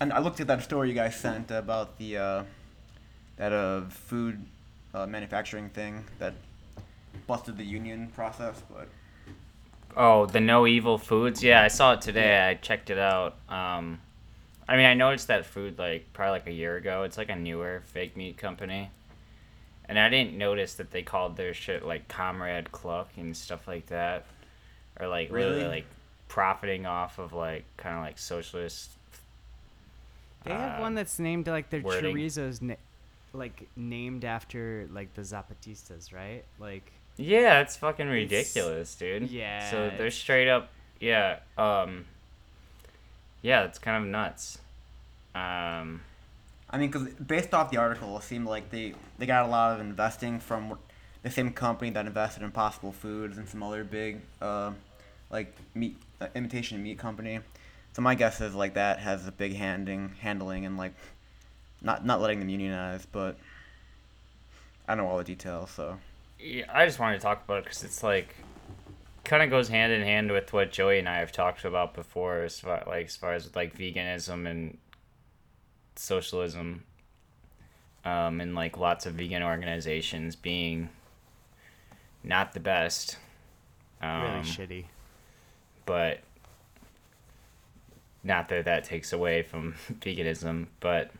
and I looked at that story you guys sent about the uh, that uh, food uh, manufacturing thing that busted the union process, but Oh, the No Evil Foods. Yeah, I saw it today. I checked it out. Um, I mean, I noticed that food like probably like a year ago. It's like a newer fake meat company, and I didn't notice that they called their shit like Comrade Cluck and stuff like that, or like Really? literally like profiting off of like kind of like socialist. They have uh, one that's named like their wording. chorizos, na- like named after like the Zapatistas, right? Like Yeah, it's fucking It's- ridiculous, dude. yeah, So they're straight up, yeah. Um. Yeah, it's kind of nuts. Um. I mean, because based off the article, it seemed like they they got a lot of investing from the same company that invested in Possible Foods and some other big uh, like meat uh, imitation meat company. So my guess is like that has a big handing handling and like not not letting them unionize, but I don't know all the details. So Yeah, I just wanted to talk about it because it's like kind of goes hand in hand with what Joey and I have talked about before, as far like as far as like veganism and socialism, um, and like lots of vegan organizations being not the best. Um, really shitty. but not that that takes away from veganism but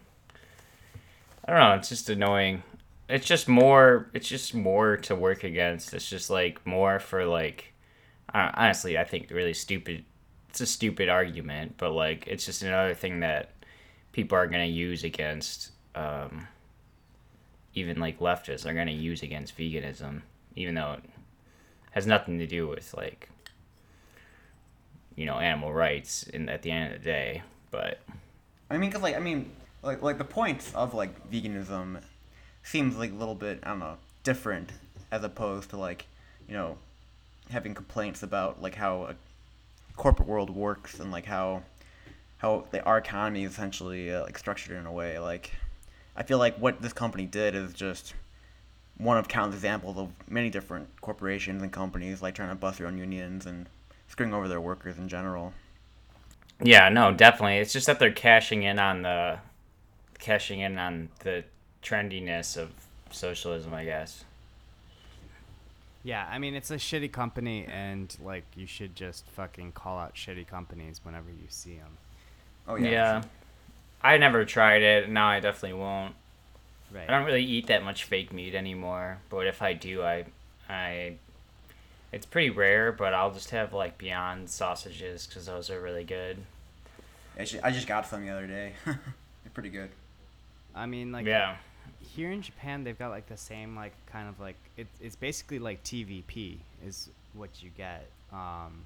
i don't know it's just annoying. It's just more it's just more to work against. It's just like more for like uh, honestly i think really stupid it's a stupid argument but like it's just another thing that people are to use against um, even like leftists are to use against veganism even though it has nothing to do with like you know animal rights in at the end of the day but I mean, cause like I mean, like like the points of like veganism seems like a little bit I don't know different as opposed to like you know having complaints about like how a corporate world works and like how how the, our economy is essentially uh, like structured in a way like I feel like what this company did is just one of countless examples of many different corporations and companies like trying to bust their own unions and screwing over their workers in general. yeah no definitely it's just that they're cashing in on the cashing in on the trendiness of socialism i guess Yeah, I mean it's a shitty company, and like you should just fucking call out shitty companies whenever you see them. Oh yeah, yeah. i never tried it and now i definitely won't Right. i don't really eat that much fake meat anymore but if i do i i it's pretty rare but i'll just have like beyond sausages because those are really good I I just got some the other day. They're pretty good. I mean, like yeah here in Japan, they've got like the same like kind of like it, it's basically like TVP is what you get um,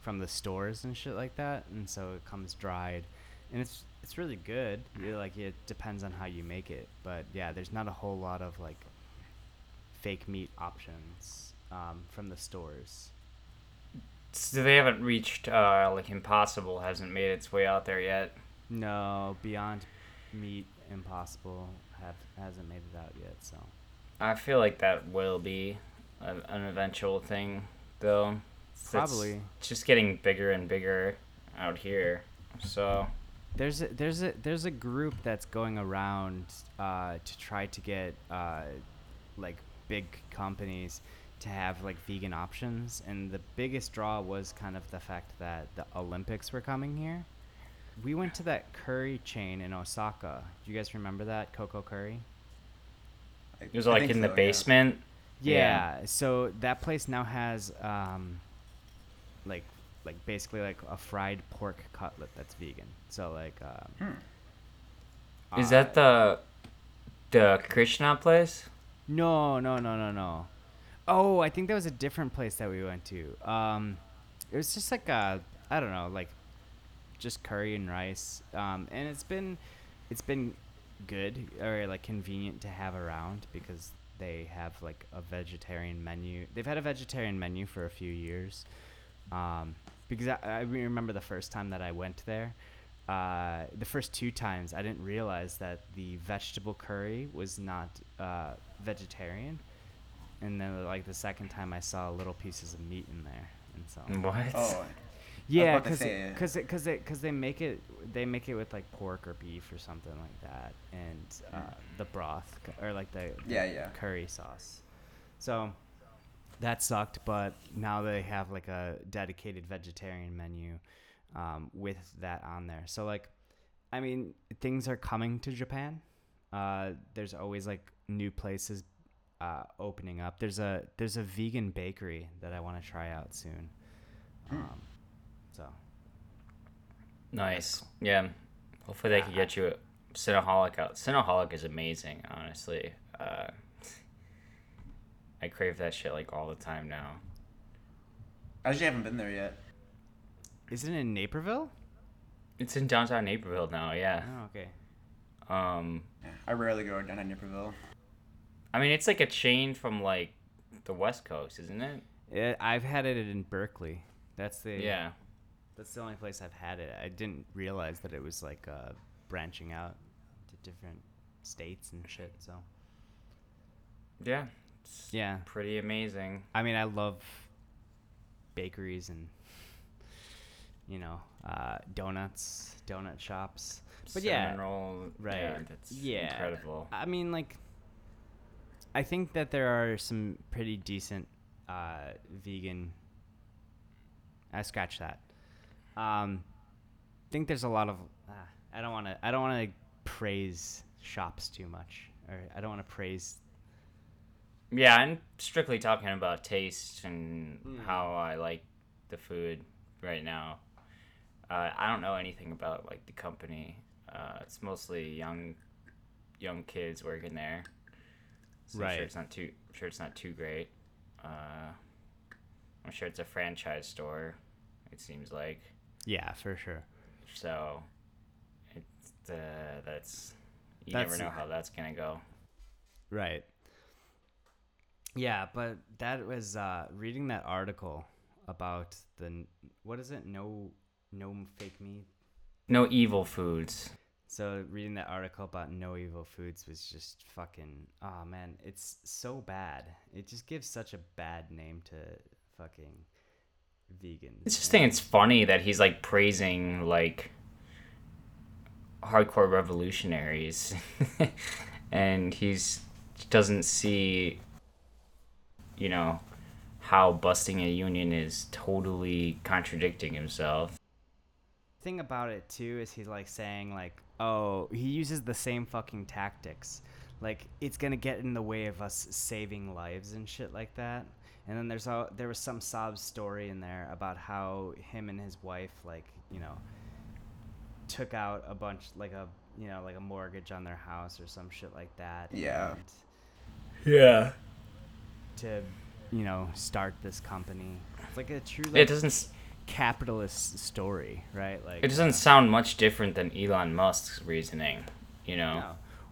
from the stores and shit like that, and so it comes dried, and it's it's really good. You, like it depends on how you make it, but yeah, there's not a whole lot of like fake meat options um, from the stores. so they haven't reached uh like impossible hasn't made its way out there yet No, Beyond Meat Impossible have hasn't made it out yet, so. I feel like that will be a, an eventual thing, though. Probably. It's just getting bigger and bigger out here. So, There's a, there's a there's a group that's going around uh, to try to get uh, like big companies to have like vegan options, and the biggest draw was kind of the fact that the Olympics were coming here. We went to that curry chain in Osaka. Do you guys remember that Coco Curry? It was I like think in the so, yeah. basement. Yeah. So that place now has um, like like basically like a fried pork cutlet that's vegan. So like um, Hmm. Is uh, that the the Krishna place? No, no, no, no, no. Oh, I think that was a different place that we went to. Um, it was just like a, I don't know, like just curry and rice. Um, and it's been, it's been good or like convenient to have around because they have like a vegetarian menu. They've had a vegetarian menu for a few years. Um, because I, I remember the first time that I went there. Uh, the first two times, I didn't realize that the vegetable curry was not uh, vegetarian, and then like the second time, I saw little pieces of meat in there, and so What? Oh, Yeah, because say, because because they because they make it they make it with like pork or beef or something like that, and uh, the broth or like the, the Yeah, yeah. curry sauce. So that sucked, but now they have like a dedicated vegetarian menu um, with that on there. So like, I mean, things are coming to Japan. Uh, there's always like new places uh, opening up. There's a there's a vegan bakery that I want to try out soon. Um, so Nice. Yeah. Hopefully they can get you a Cinnaholic out. Cinnaholic is amazing, honestly. Uh, I crave that shit like all the time now. I actually haven't been there yet. is it in Naperville? It's in downtown Naperville now, yeah. Oh, okay. Um, I rarely go down to Naperville. I mean, it's like a chain from like the West Coast, isn't it? It, I've had it in Berkeley. That's the Yeah. That's the only place I've had it. I didn't realize that it was like uh, branching out to different states and shit. So Yeah. It's yeah, pretty amazing. I mean, I love bakeries and you know uh, donuts, donut shops. But yeah, roll. right. Yeah, that's Yeah. incredible. I mean, like, I think that there are some pretty decent uh, vegan. I scratch that. Um, think there's a lot of. Uh, I don't want to. I don't want to praise shops too much, or I don't want to praise. Yeah, I'm strictly talking about taste and Mm. how I like the food right now. Uh, I don't know anything about like the company. Uh, it's mostly young, young kids working there. So I'm Right. sure it's not too. I'm sure it's not too great. Uh, I'm sure it's a franchise store. It seems like Yeah, for sure. so. It's uh, that's you That's- never know how that's gonna go. Right. Yeah, but that was uh, reading that article about the what is it? No, no fake meat. No evil foods. So reading that article about no evil foods was just fucking oh man, it's so bad. It just gives such a bad name to fucking vegans. It's just think it's funny that he's like praising like hardcore revolutionaries, and he's doesn't see, you know, how busting a union is totally contradicting himself. thing about it too is he's like saying like oh he uses the same fucking tactics like it's gonna get in the way of us saving lives and shit like that and then there's a there was some sob story in there about how him and his wife like you know took out a bunch like a you know like a mortgage on their house or some shit like that Yeah. and Yeah. to you know start this company it's like a true It doesn't. Capitalist story right like It doesn't sound much different than Elon Musk's reasoning. You know. no.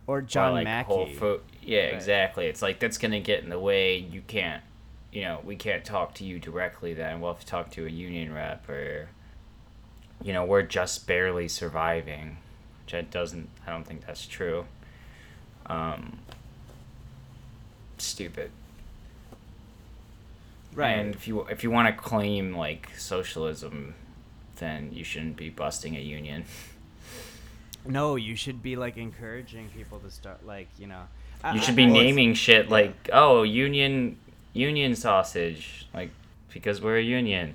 or Or, john like mackey Whole Fo- yeah, Right. exactly. It's like that's gonna get in the way. You can't, you know, we can't talk to you directly. Then we'll have to talk to a union rep, or, you know, we're just barely surviving, which I doesn't. I don't think that's true. Um, stupid. Right And if you if you want to claim like socialism, then you shouldn't be busting a union. No, you should be like encouraging people to start like you know. You I- should be I- naming shit like, oh, union, union sausage, like because we're a union,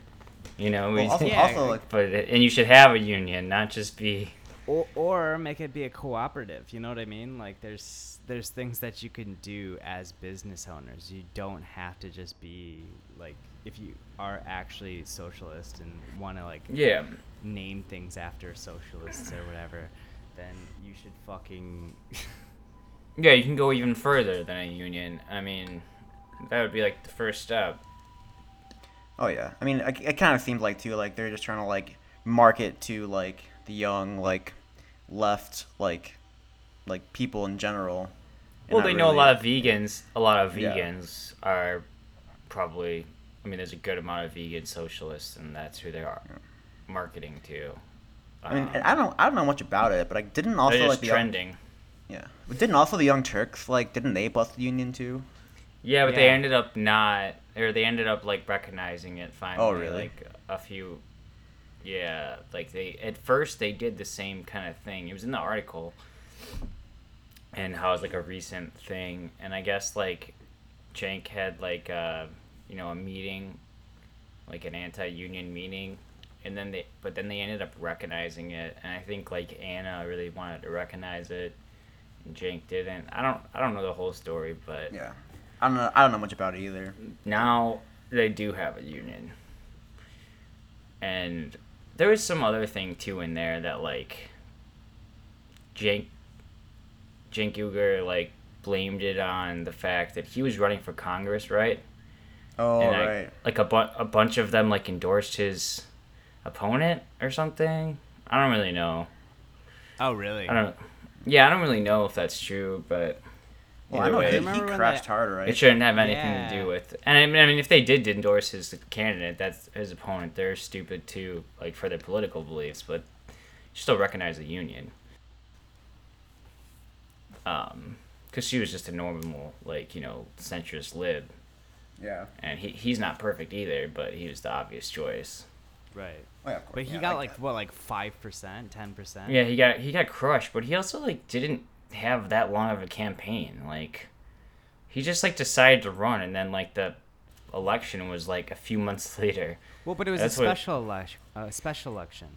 you know. we- Well, also, Yeah, also like but and you should have a union, not just be. Or, or make it be a cooperative. You know what I mean? Like there's there's things that you can do as business owners. You don't have to just be like if you are actually socialist and want to like Yeah, name things after socialists or whatever, then you should fucking yeah. You can go even further than a union. I mean, that would be like the first step. Oh yeah, I mean, it, it kind of seems like too, like they're just trying to like market to like the young, like left, like like people in general. Well, they know a lot of vegans. A lot of Yeah. vegans are probably. I mean, there's a good amount of vegan socialists, and that's who they are marketing to. I mean, Um, and I don't, I don't know much about it, but I didn't also like the young- trending. yeah, but didn't also the Young Turks like didn't they bust the union too? Yeah, but they ended up not, or they ended up like recognizing it finally. Oh, really? Like a few, Yeah, like they at first they did the same kind of thing. It was in the article, and how it's like a recent thing. And I guess like Cenk had like uh, you know a meeting, like an anti-union meeting, and then they but then they ended up recognizing it. And I think like Anna really wanted to recognize it, and Cenk didn't. I don't I don't know the whole story, but Yeah. I don't know. I don't know much about it either. now they do have a union. And there was some other thing too in there that like Jake Cenk Uygur like blamed it on the fact that he was running for Congress, right? Oh and I- right. like a, bu- a bunch of them like endorsed his opponent or something. I don't really know. Oh, really? I don't. Yeah, I don't really know if that's true, but Well, I either know way, he, Remember he crashed that- hard, right? it shouldn't have anything to do with. And I mean, I mean, if they did endorse his candidate, that's his opponent. They're stupid too, like for their political beliefs, but you still recognize the union. Um, because she was just a normal, like you know, centrist lib, Yeah. and he he's not perfect either, but he was the obvious choice. Right. Oh, yeah, of course. But he Yeah, got I like what, like five percent, ten percent? Yeah, he got he got crushed, but he also like didn't have that long of a campaign. Like, he just like decided to run, and then like the election was like a few months later. Well, but it was That's a what- special election. Uh, special election.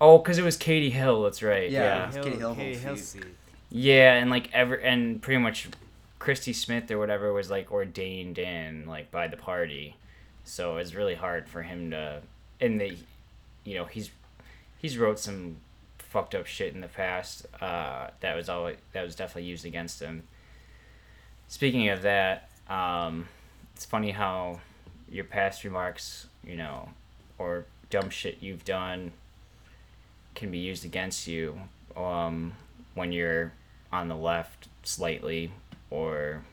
Oh, because it was Katie Hill. That's right. Yeah, Yeah. it was Katie Hill Katie Hill seat. seat. Yeah, and like ever and pretty much Christy Smith or whatever was like ordained in like by the party. So it's really hard for him to and the you know, he's he's wrote some fucked up shit in the past uh that was always that was definitely used against him. Speaking of that, um it's funny how your past remarks, you know, or dumb shit you've done can be used against you um, when you're on the left slightly or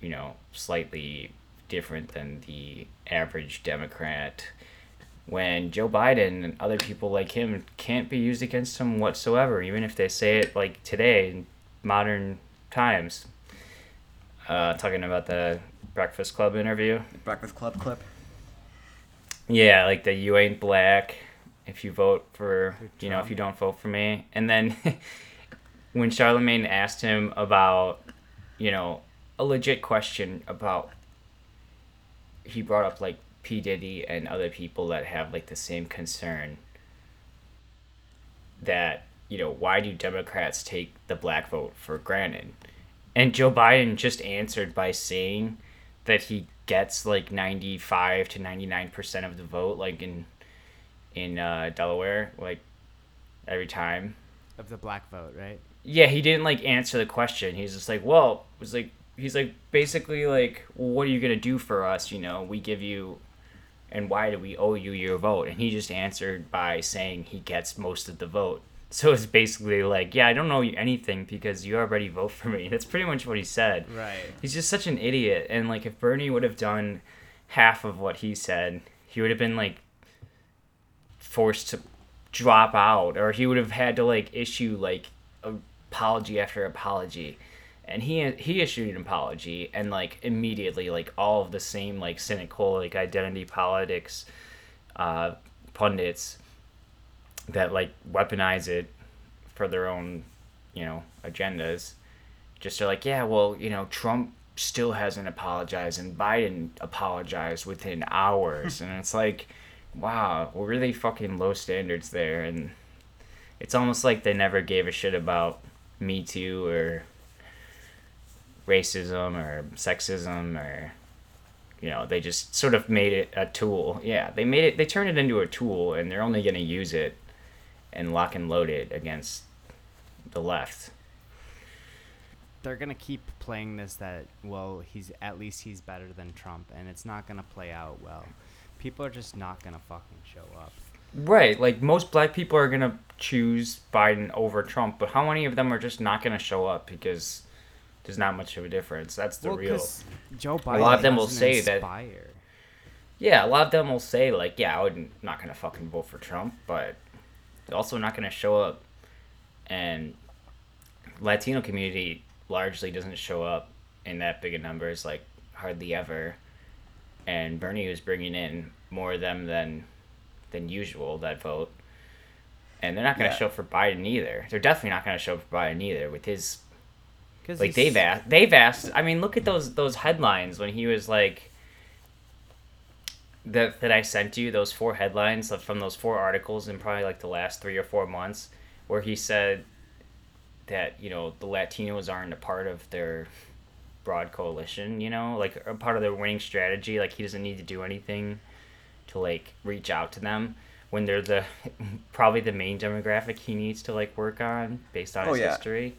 you know slightly different than the average democrat when joe biden and other people like him can't be used against him whatsoever even if they say it like today in modern times uh, talking about the breakfast club interview Breakfast Club clip. yeah, like the you ain't black if you vote for For you know if you don't vote for me. And then when Charlemagne asked him about you know a legit question about he brought up like P Diddy and other people that have like the same concern that you know why do Democrats take the black vote for granted? And Joe Biden just answered by saying that he gets like 95 to 99% of the vote like in in uh, Delaware like every time. Of the black vote, right? Yeah, he didn't like answer the question. He's just like, "Well, it was like he's like basically like, well, what are you going to do for us, you know? We give you and why do we owe you your vote?" And he just answered by saying he gets most of the vote. So it's basically like, "Yeah, I don't owe you anything because you already vote for me." That's pretty much what he said. Right. He's just such an idiot. And like, if Bernie would have done half of what he said, he would have been like forced to drop out, or he would have had to like issue like apology after apology. And he he issued an apology, and like immediately, like all of the same like cynical like identity politics uh, pundits that like weaponize it for their own, you know, agendas just are like, yeah, well, you know, Trump still hasn't apologized and Biden apologized within hours. and it's like, wow, well, really fucking low standards there. And it's almost like they never gave a shit about Me Too or racism or sexism or, you know, they just sort of made it a tool. Yeah, they made it, they turned it into a tool and they're only going to use it and lock and load it against the left. They're gonna keep playing this that well, he's at least he's better than Trump, and it's not gonna play out well. People are just not gonna fucking show up. Right, like most black people are gonna choose Biden over Trump, but how many of them are just not gonna show up because there's not much of a difference? That's the well, real. Joe Biden. A lot of them will say that- inspire. Yeah, a lot of them will say like, yeah, I would not gonna fucking vote for Trump, but they're also not gonna show up. And Latino community largely doesn't show up in that big of numbers, like hardly ever. And Bernie was bringing in more of them than than usual that vote. And they're not going to Yeah. show up for Biden either. They're definitely not going to show up for Biden either with his 'Cause like they've asked they've asked i mean look at those those headlines when he was like that that i sent you those four headlines from those four articles in probably like the last three or four months where he said that you know the latinos aren't a part of their broad coalition you know like a part of their winning strategy like he doesn't need to do anything to like reach out to them when they're the probably the main demographic he needs to like work on based on Oh, his yeah. history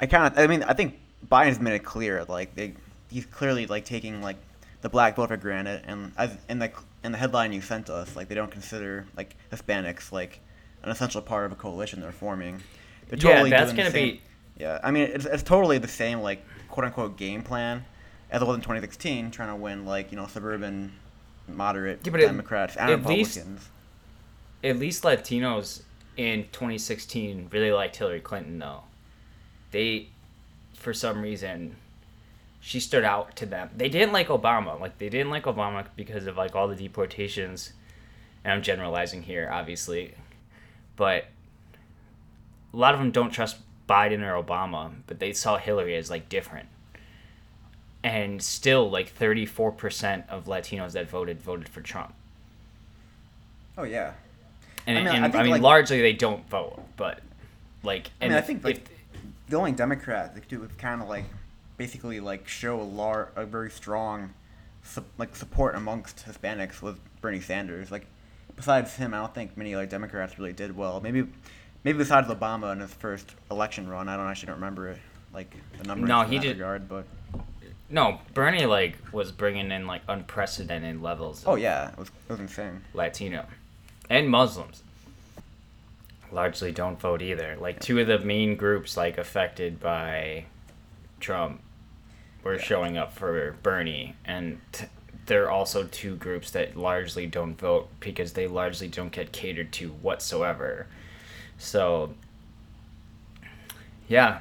I kind of, I mean, I think Biden's made it clear, like they, he's clearly like taking like the black vote for granted, and as in the in the headline you sent us, like they don't consider like Hispanics like an essential part of a coalition they're forming. They're Yeah, that's doing the gonna same- be- Yeah, I mean, it's, it's totally the same like quote unquote game plan as it was in 2016, trying to win like you know suburban, moderate Yeah, Democrats and at least- Republicans. at least Latinos in 2016 really liked Hillary Clinton though. They for some reason she stood out to them. They didn't like Obama. Like they didn't like Obama because of like all the deportations. And I'm generalizing here obviously. But a lot of them don't trust Biden or Obama, but they saw Hillary as like different. And still like 34% of Latinos that voted voted for Trump. Oh yeah. And I I mean, mean, I and, I mean like- largely they don't vote, but like I and mean, I think like if- the only Democrat that could kind of like basically like show a lar- a very strong su- like support amongst Hispanics was Bernie Sanders. Like besides him, I don't think many like Democrats really did well. Maybe maybe besides Obama in his first election run, I don't actually don't remember it like the numbers No, in he did- regard, but no Bernie like was bringing in like unprecedented levels. Oh, of oh yeah, it was it was insane. Latino and Muslims largely don't vote either. Like two of the main groups like affected by Trump were Yeah. showing up for Bernie and t- there are also two groups that largely don't vote because they largely don't get catered to whatsoever. So yeah.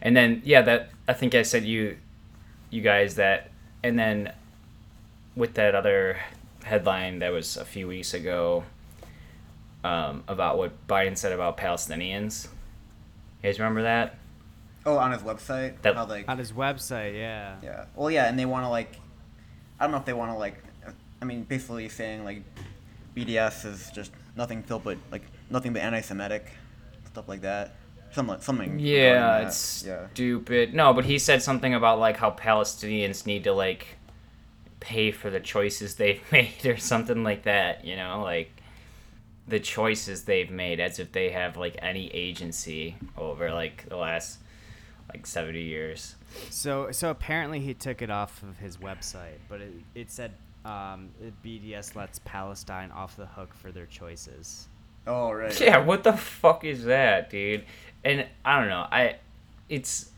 And then yeah, that I think I said you you guys that and then with that other headline that was a few weeks ago um, about what Biden said about Palestinians. You guys remember that? Oh, on his website, That- how like on his website, yeah. Yeah. Well, yeah, and they want to like, I don't know if they want to like, I mean, basically saying like, BDS is just nothing filled but like nothing but anti-Semitic, stuff like that. Something, something. Yeah, it's yeah. stupid. No, but he said something about like how Palestinians need to like pay for the choices they've made or something like that, you know, like the choices they've made as if they have like any agency over like the last like 70 years. So so apparently he took it off of his website, but it, it said um, BDS lets Palestine off the hook for their choices. Oh right. Yeah, what the fuck is that, dude? And I don't know. I it's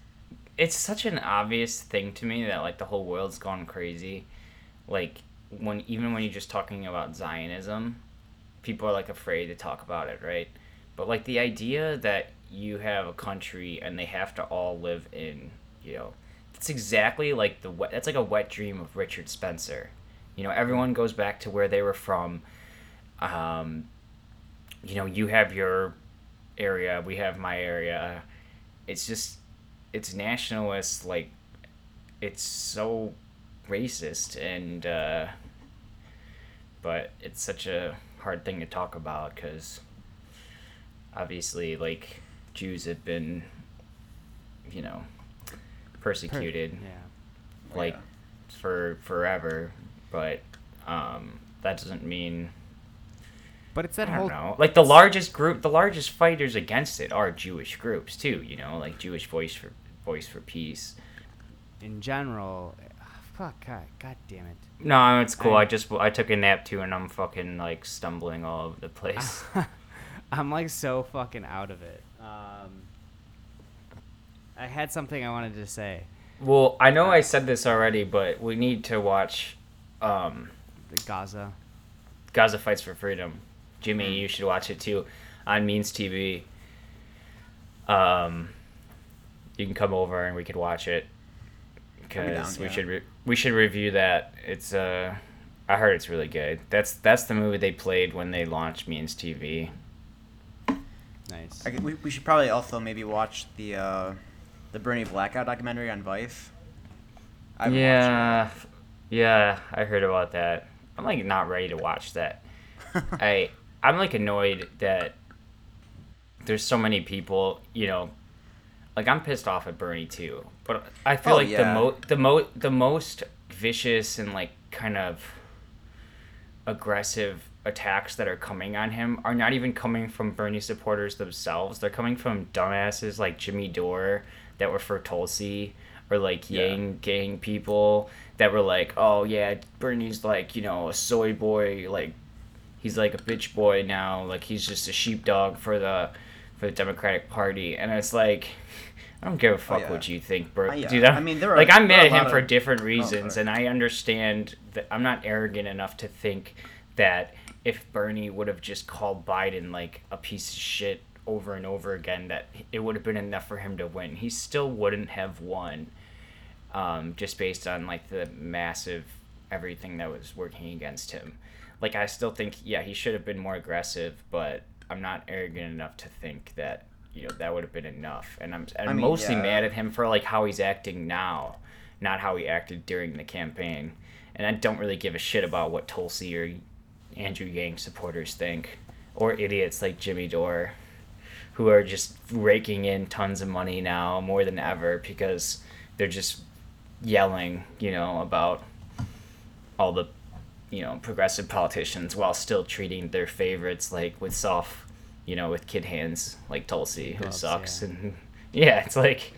it's such an obvious thing to me that like the whole world's gone crazy. Like when even when you're just talking about Zionism, people are like afraid to talk about it, right? But like the idea that you have a country and they have to all live in, you know, it's exactly like the wet, that's like a wet dream of Richard Spencer. You know, everyone goes back to where they were from. Um, you know, you have your area, we have my area. It's just, it's nationalist, like, it's so racist, and, uh, but it's such a hard thing to talk about because obviously, like, Jews have been, you know, Per- persecuted yeah. like Yeah. for forever, but um, that doesn't mean But it's that I whole don't know. Like the largest group, the largest fighters against it are Jewish groups too. You know, like Jewish Voice for Voice for Peace. in general. Fuck, God, God damn it. No, it's cool. I- I just I took a nap too, and I'm fucking like stumbling all over the place. I'm like so fucking out of it. Um, I had something I wanted to say. well, I know I said this already, but we need to watch um, The Gaza. Gaza Fights for Freedom. Jimmy, Mm. you should watch it too on Means TV. Um, you can come over and we could watch it I'll down, because we yeah. should re- we should review that. It's uh I heard it's really good. That's that's the movie they played when they launched Means TV. Nice. I, we, we should probably also maybe watch the uh, the Bernie Blackout documentary on Vice. I haven't watched. Yeah, yeah, I heard about that. I'm like not ready to watch that. I I'm like annoyed that there's so many people, you know, like I'm pissed off at Bernie too. But I feel Oh, like the yeah. mo the mo the most vicious and like kind of aggressive attacks that are coming on him are not even coming from Bernie supporters themselves. They're coming from dumbasses like Jimmy Dore that were for Tulsi or like Yeah. Yang gang people that were like, oh yeah, Bernie's like, you know, a soy boy, like he's like a bitch boy now, like he's just a sheepdog for the for the Democratic Party. And it's like I don't give a fuck yeah. what you think, bro. Uh, yeah. Dude, I'm, I mean, there are- like I'm mad at him lot for of- different Oh, reasons, sorry. and I understand that I'm not arrogant enough to think that if Bernie would have just called Biden like a piece of shit over and over again, that it would have been enough for him to win. He still wouldn't have won, um, just based on like the massive everything that was working against him. Like I still think, yeah, he should have been more aggressive, but I'm not arrogant enough to think that you know that would have been enough. And I'm, I'm I mean, mostly yeah. mad at him for like how he's acting now, not how he acted during the campaign. And I don't really give a shit about what Tulsi or Andrew Yang supporters think, or idiots like Jimmy Dore, who are just raking in tons of money now more than ever because they're just yelling, you know, about all the, you know, progressive politicians while still treating their favorites like with soft, you know, with kid hands like Tulsi, who Gloves, sucks, yeah. and yeah, it's like,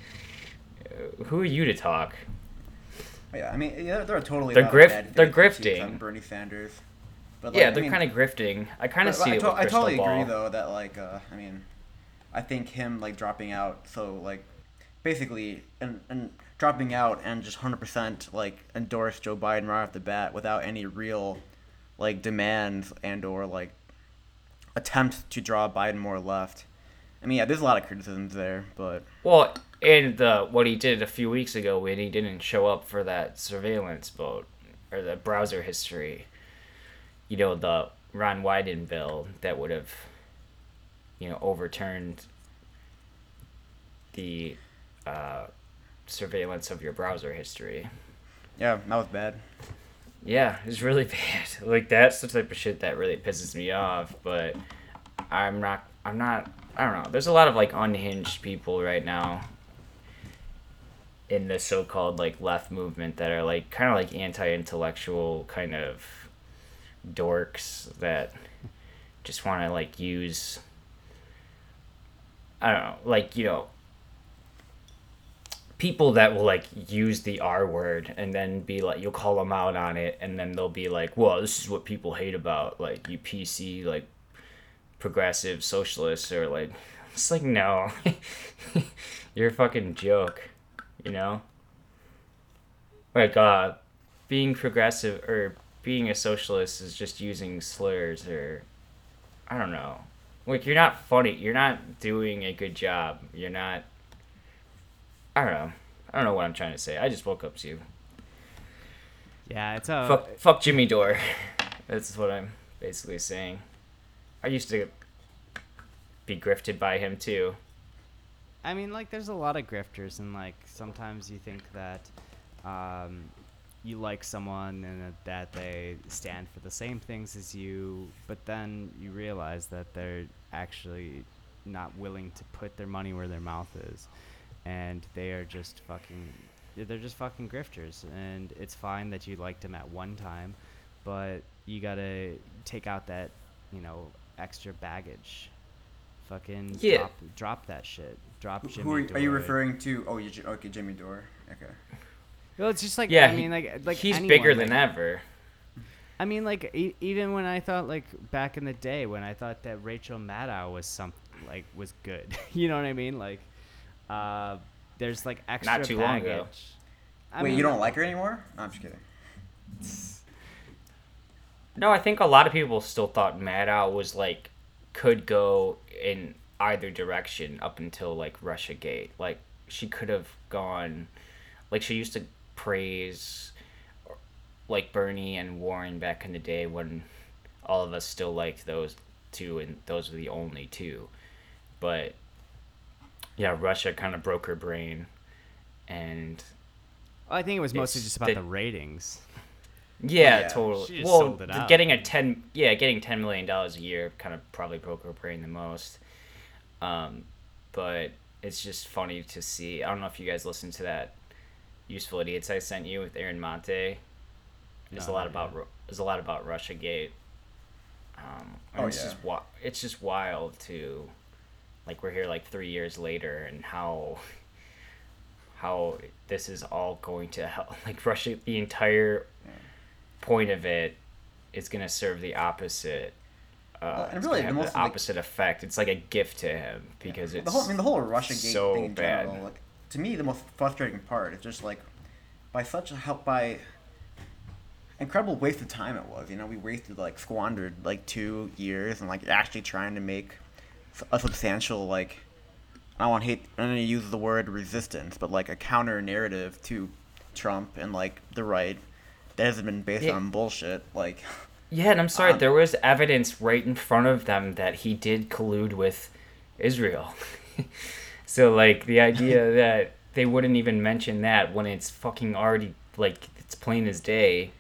who are you to talk? Yeah, I mean, yeah, there are totally. They're a lot of grift- bad they're critiques on grifting. Bernie Sanders. But yeah, like, I they're mean, kind of grifting. I kind of but see I, it to- with I totally Ball. agree though that like uh, I mean, I think him like dropping out, so like basically and and dropping out and just hundred percent like endorse Joe Biden right off the bat without any real like demands and or like attempt to draw Biden more left. I mean, yeah, there's a lot of criticisms there, but Well, and the what he did a few weeks ago when he didn't show up for that surveillance vote or the browser history, you know, the Ron Wyden bill that would have, you know, overturned the uh, surveillance of your browser history. yeah, that was bad. Yeah, it's really bad. Like that's the type of shit that really pisses me off. But I'm not. I'm not. I don't know. There's a lot of like unhinged people right now in the so-called like left movement that are like kind of like anti-intellectual kind of dorks that just want to like use. I don't know, like you know, people that will like use the R word and then be like you'll call them out on it and then they'll be like, "Well, this is what people hate about like you PC like progressive socialists or like it's like no. You're a fucking joke, you know? Like uh being progressive or being a socialist is just using slurs or I don't know. Like you're not funny. You're not doing a good job. You're not I don't know. I don't know what I'm trying to say. I just woke up to you. Yeah, it's a fuck, fuck Jimmy Dore. That's what I'm basically saying. I used to be grifted by him too. I mean, like, there's a lot of grifters, and like sometimes you think that um, you like someone and that they stand for the same things as you, but then you realize that they're actually not willing to put their money where their mouth is, and they are just fucking. They're just fucking grifters, and it's fine that you liked them at one time, but you gotta take out that, you know, extra baggage. Fucking Yeah. drop, drop that shit. Drop Jimmy. Who are, are you referring to? Oh, you, okay, Jimmy Dore. Okay. Well, it's just like Yeah, I he- mean, like like He's anyone, bigger like- than ever. I mean, like e- even when I thought like back in the day when I thought that Rachel Maddow was some like was good, you know what I mean? Like, uh, there's like extra too long baggage. ago. I Wait, mean, you don't like her anymore? No, I'm just kidding. No, I think a lot of people still thought Maddow was like could go in either direction up until like Russia Gate. Like she could have gone like she used to praise like Bernie and Warren back in the day when all of us still liked those two and those were the only two. But yeah, Russia kind of broke her brain and I think it was mostly just about the- the ratings. yeah, yeah, totally. she just well, sold it the- out. getting a 10 yeah, getting 10 million dollars a year kind of probably broke her brain the most. Um but it's just funny to see. I don't know if you guys listened to that useful idiots I sent you with Aaron Maté. There's No, a lot not about yet. There's a lot about Russia Gate. Um, and Oh, it's yeah. just wa- it's just wild to, like we're here like three years later and how, how this is all going to help. Like Russia, the entire point of it is gonna serve the opposite. Uh, and really, the the opposite effect. It's like a gift to him because it's the whole, I mean, the whole Russia Gate so thing in bad. general. Like, to me, the most frustrating part is just like by such a help by incredible waste of time it was. You know, we wasted like squandered like two years and like actually trying to make a substantial like I don't want to hate I don't want to use the word resistance, but like a counter narrative to Trump and like the right that hasn't been based Yeah. on bullshit. Like, Yeah, and I'm sorry, Um, there was evidence right in front of them that he did collude with Israel. so like the idea that they wouldn't even mention that when it's fucking already like it's plain as day.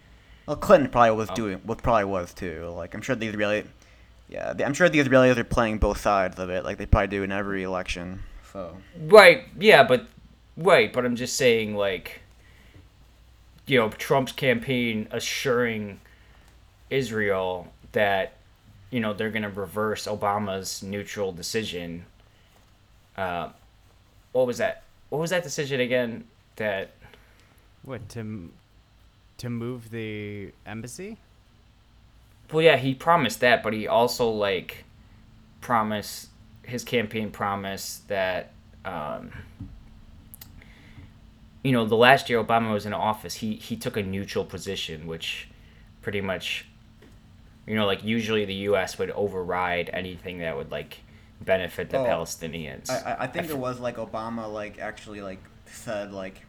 Well, Clinton probably was Oh. doing, what probably was too. Like, I'm sure the Israeli, yeah, I'm sure the Israelis are playing both sides of it, like they probably do in every election. So, Right, yeah, but right, but I'm just saying like you know, Trump's campaign assuring Israel that you know they're going to reverse Obama's neutral decision. Uh, what was that? What was that decision again? That What to to move the embassy? Well, yeah, he promised that, but he also like promised his campaign promise that um, you know the last year Obama was in office, he he took a neutral position, which pretty much you know like usually the U.S. would override anything that would like benefit the Oh, Palestinians. I, I- I think f- it was like Obama, like actually, like said, like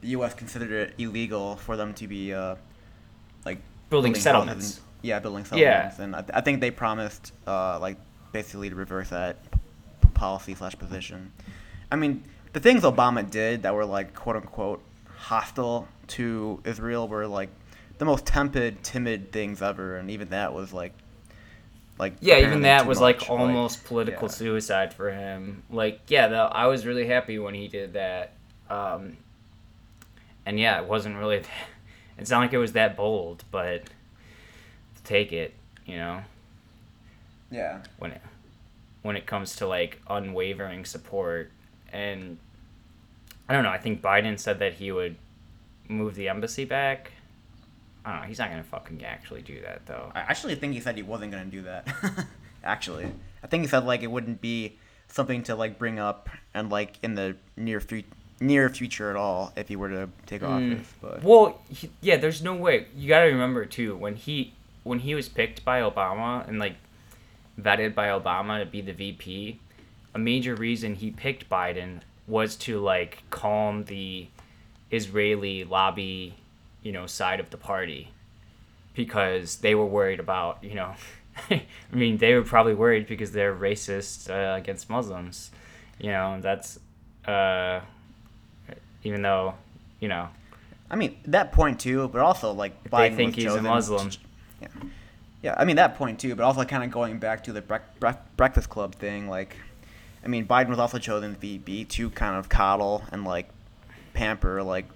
the U.S. considered it illegal for them to be, uh, like Building houses settlements. Yeah, building Yeah. settlements, and I, th- I think they promised, uh, like basically to reverse that p- policy slash position. I mean, the things Obama did that were like quote unquote hostile to Israel were like the most tepid, timid things ever, and even that was like, like Yeah, even that was much, like almost political yeah. suicide for him. Like, yeah, the, I was really happy when he did that. Um, and yeah, it wasn't really. It's not like it was that bold, but take it, you know, yeah. when it when it comes to like unwavering support. And I don't know. I think Biden said that he would move the embassy back. I don't know. He's not gonna fucking actually do that though. I actually think he said he wasn't gonna do that. actually, I think he said like it wouldn't be something to like bring up and like in the near fu- near future at all if he were to take Mm. office. But Well, he, yeah, there's no way. You got to remember too when he when he was picked by Obama and like vetted by Obama to be the VP, a major reason he picked Biden was to like calm the Israeli lobby, you know, side of the party because they were worried about, you know, I mean, they were probably worried because they're racist uh, against Muslims. You know, and that's uh even though, you know, I mean that point too, but also like they Biden think was he's a Muslim. Yeah, yeah. I mean that point too, but also kind of going back to the brec- brec- Breakfast Club thing. Like, I mean Biden was also chosen to be to kind of coddle and like pamper like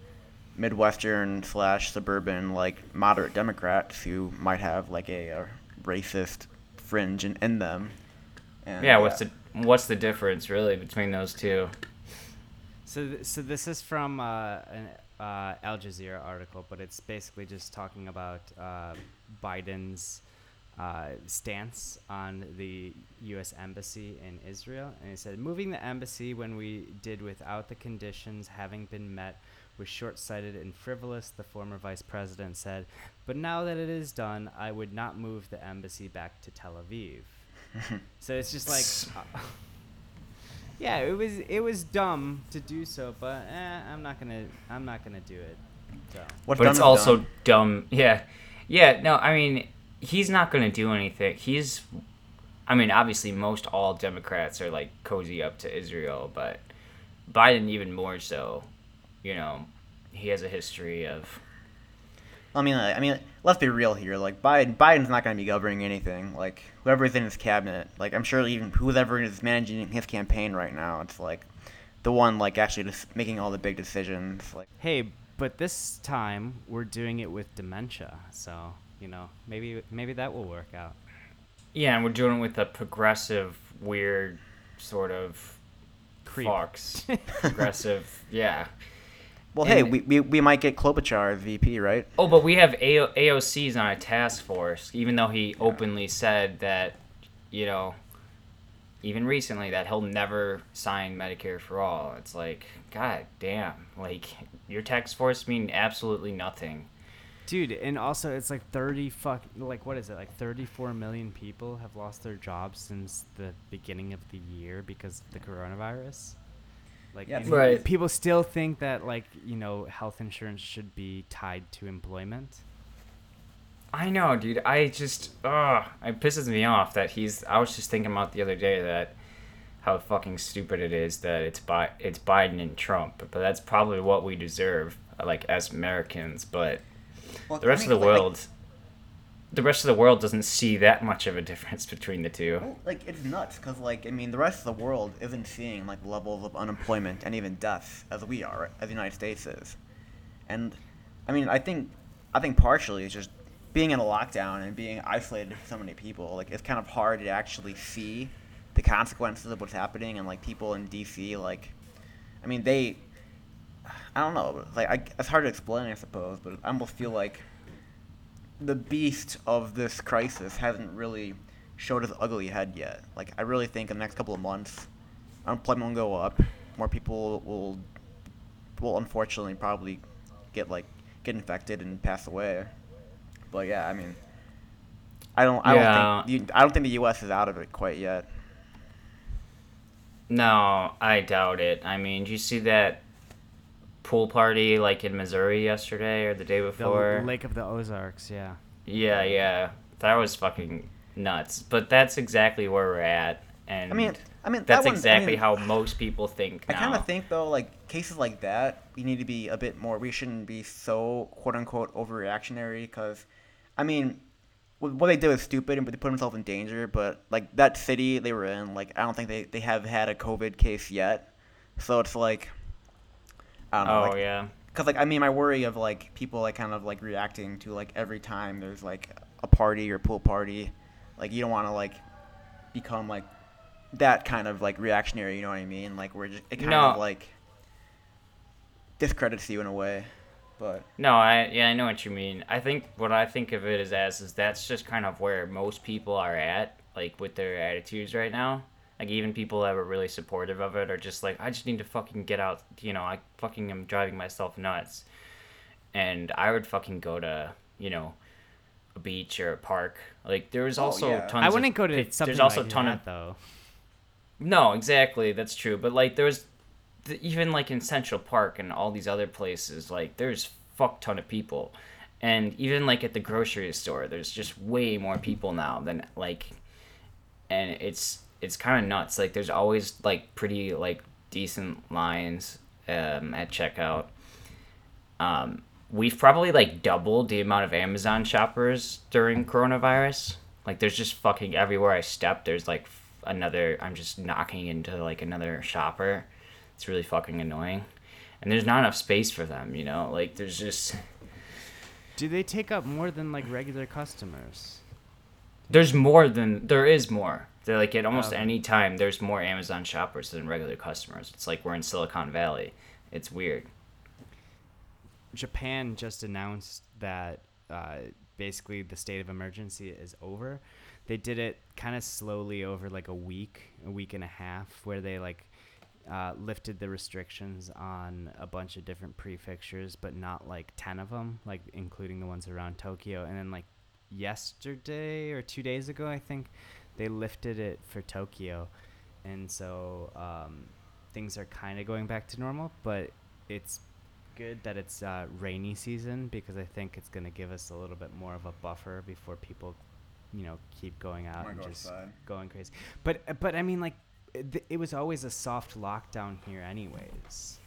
midwestern slash suburban like moderate Democrats who might have like a, a racist fringe in, in them. And, Yeah, what's the what's the difference really between those two? So, th- so this is from uh, an uh, Al Jazeera article, but it's basically just talking about uh, Biden's uh, stance on the U.S. embassy in Israel, and he said, "Moving the embassy when we did without the conditions having been met was short-sighted and frivolous." The former vice president said, "But now that it is done, I would not move the embassy back to Tel Aviv." so it's just like. Uh, yeah, it was it was dumb to do so, but eh, I'm not gonna I'm not gonna do it. So What's but done it's also done. dumb. Yeah, yeah. No, I mean, he's not going to do anything. He's, I mean, obviously, most all Democrats are like cozy up to Israel, but Biden even more so. You know, he has a history of. I mean, I I mean, let's be real here. Like Biden, Biden's not going to be governing anything. Like whoever's in his cabinet, like I'm sure even whoever is managing his campaign right now, it's like the one like actually just making all the big decisions. Like hey, but this time we're doing it with dementia, so you know maybe maybe that will work out. Yeah, and we're doing it with a progressive, weird sort of Creep. fox. progressive, yeah. Well, hey, we, we, we might get Klobuchar VP, right? Oh, but we have AO- AOC's on a task force, even though he openly said that, you know, even recently that he'll never sign Medicare for all. It's like, god damn, like your tax force mean absolutely nothing. Dude, and also it's like 30 fuck like what is it? Like 34 million people have lost their jobs since the beginning of the year because of the coronavirus. Like Yeah, Right. people still think that like, you know, health insurance should be tied to employment. I know, dude. I just, ugh, it pisses me off that he's. I was just thinking about the other day that how fucking stupid it is that it's Bi- it's Biden and Trump, but that's probably what we deserve, like as Americans. But Well, the rest of the like- world, the rest of the world doesn't see that much of a difference between the two. Well, like it's nuts because like I mean the rest of the world isn't seeing like levels of unemployment and even deaths as we are as the United States is, and I mean I think I think partially it's just being in a lockdown and being isolated from so many people like it's kind of hard to actually see the consequences of what's happening and like people in DC like I mean they I don't know like I, it's hard to explain I suppose but I almost feel like the beast of this crisis hasn't really showed its ugly head yet. Like I really think in the next couple of months, unemployment will go up. More people will will unfortunately probably get like get infected and pass away. But yeah, I mean, I don't I Yeah. don't think I don't think the U.S. is out of it quite yet. No, I doubt it. I mean, did you see that pool party like in Missouri yesterday or the day The before? Lake of the Ozarks, yeah. Yeah, yeah. That was fucking nuts. But that's exactly where we're at. And I mean, I mean that's that one, I exactly mean, how most people think I kind of think though, like cases like that, we need to be a bit more. We shouldn't be so quote unquote overreactionary because, I mean, wh- what they did was stupid and they put themselves in danger. But like that city they were in, like I don't think they, they have had a COVID case yet. So it's like, I don't know. oh like, yeah. Cause like I mean, my worry of like people like kind of like reacting to like every time there's like a party or pool party, like you don't want to like become like that kind of like reactionary. You know what I mean? Like we're just it kind No. of like discredits you in a way. But No, I yeah, I know what you mean. I think what I think of it is as is that's just kind of where most people are at, like with their attitudes right now. Like even people that were really supportive of it are just like, I just need to fucking get out. You know, I fucking am driving myself nuts. And I would fucking go to you know a beach or a park. Like there was Oh, also yeah. tons. I wouldn't go to something There's also like a ton that of though. no, exactly. That's true. But like, there's th- even like in Central Park and all these other places, like there's fuck ton of people, and even like at the grocery store, there's just way more people now than like, and it's it's kind of nuts. Like, there's always like pretty like decent lines um, at checkout. Um, we've probably like doubled the amount of Amazon shoppers during coronavirus. Like there's just fucking everywhere I step, there's like another. I'm just knocking into like another shopper. It's really fucking annoying, and there's not enough space for them. You know, like there's just Do they take up more than like regular customers? there's more than there is more. They're like at almost Um, any time there's more Amazon shoppers than regular customers. It's like we're in Silicon Valley. It's weird. Japan just announced that uh, basically the state of emergency is over. They did it kind of slowly over like a week, a week and a half, where they like uh, lifted the restrictions on a bunch of different prefectures, but not like 10 of them, like including the ones around Tokyo. And then like yesterday or two days ago, I think they lifted it for Tokyo. And so um, things are kind of going back to normal, but it's good that it's uh, rainy season because I think it's gonna give us a little bit more of a buffer before people, you know, keep going out and go just outside. going crazy. But but I mean like, it, it was always a soft lockdown here anyways.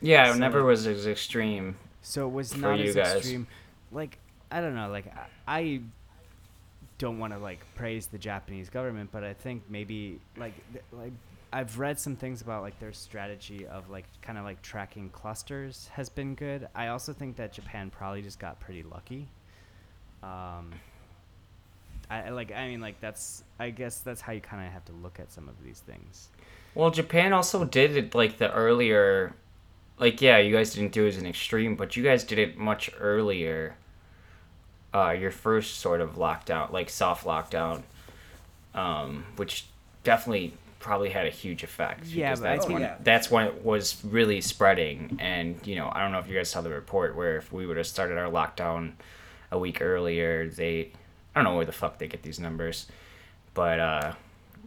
Yeah, it never was as extreme. So it was not as guys. extreme. Like I don't know. Like I, I don't want to like praise the Japanese government, but I think maybe like th- like I've read some things about like their strategy of like kind of like tracking clusters has been good. I also think that Japan probably just got pretty lucky. Um. I I like. I mean, like that's. I guess that's how you kind of have to look at some of these things. Well, Japan also did it like the earlier, like yeah, you guys didn't do it as an extreme, but you guys did it much earlier. Uh, your first sort of lockdown, like soft lockdown, um, which definitely probably had a huge effect. Yeah, because but I that's think- when yeah. that's when it was really spreading, and you know I don't know if you guys saw the report where if we would have started our lockdown a week earlier, they I don't know where the fuck they get these numbers, but uh,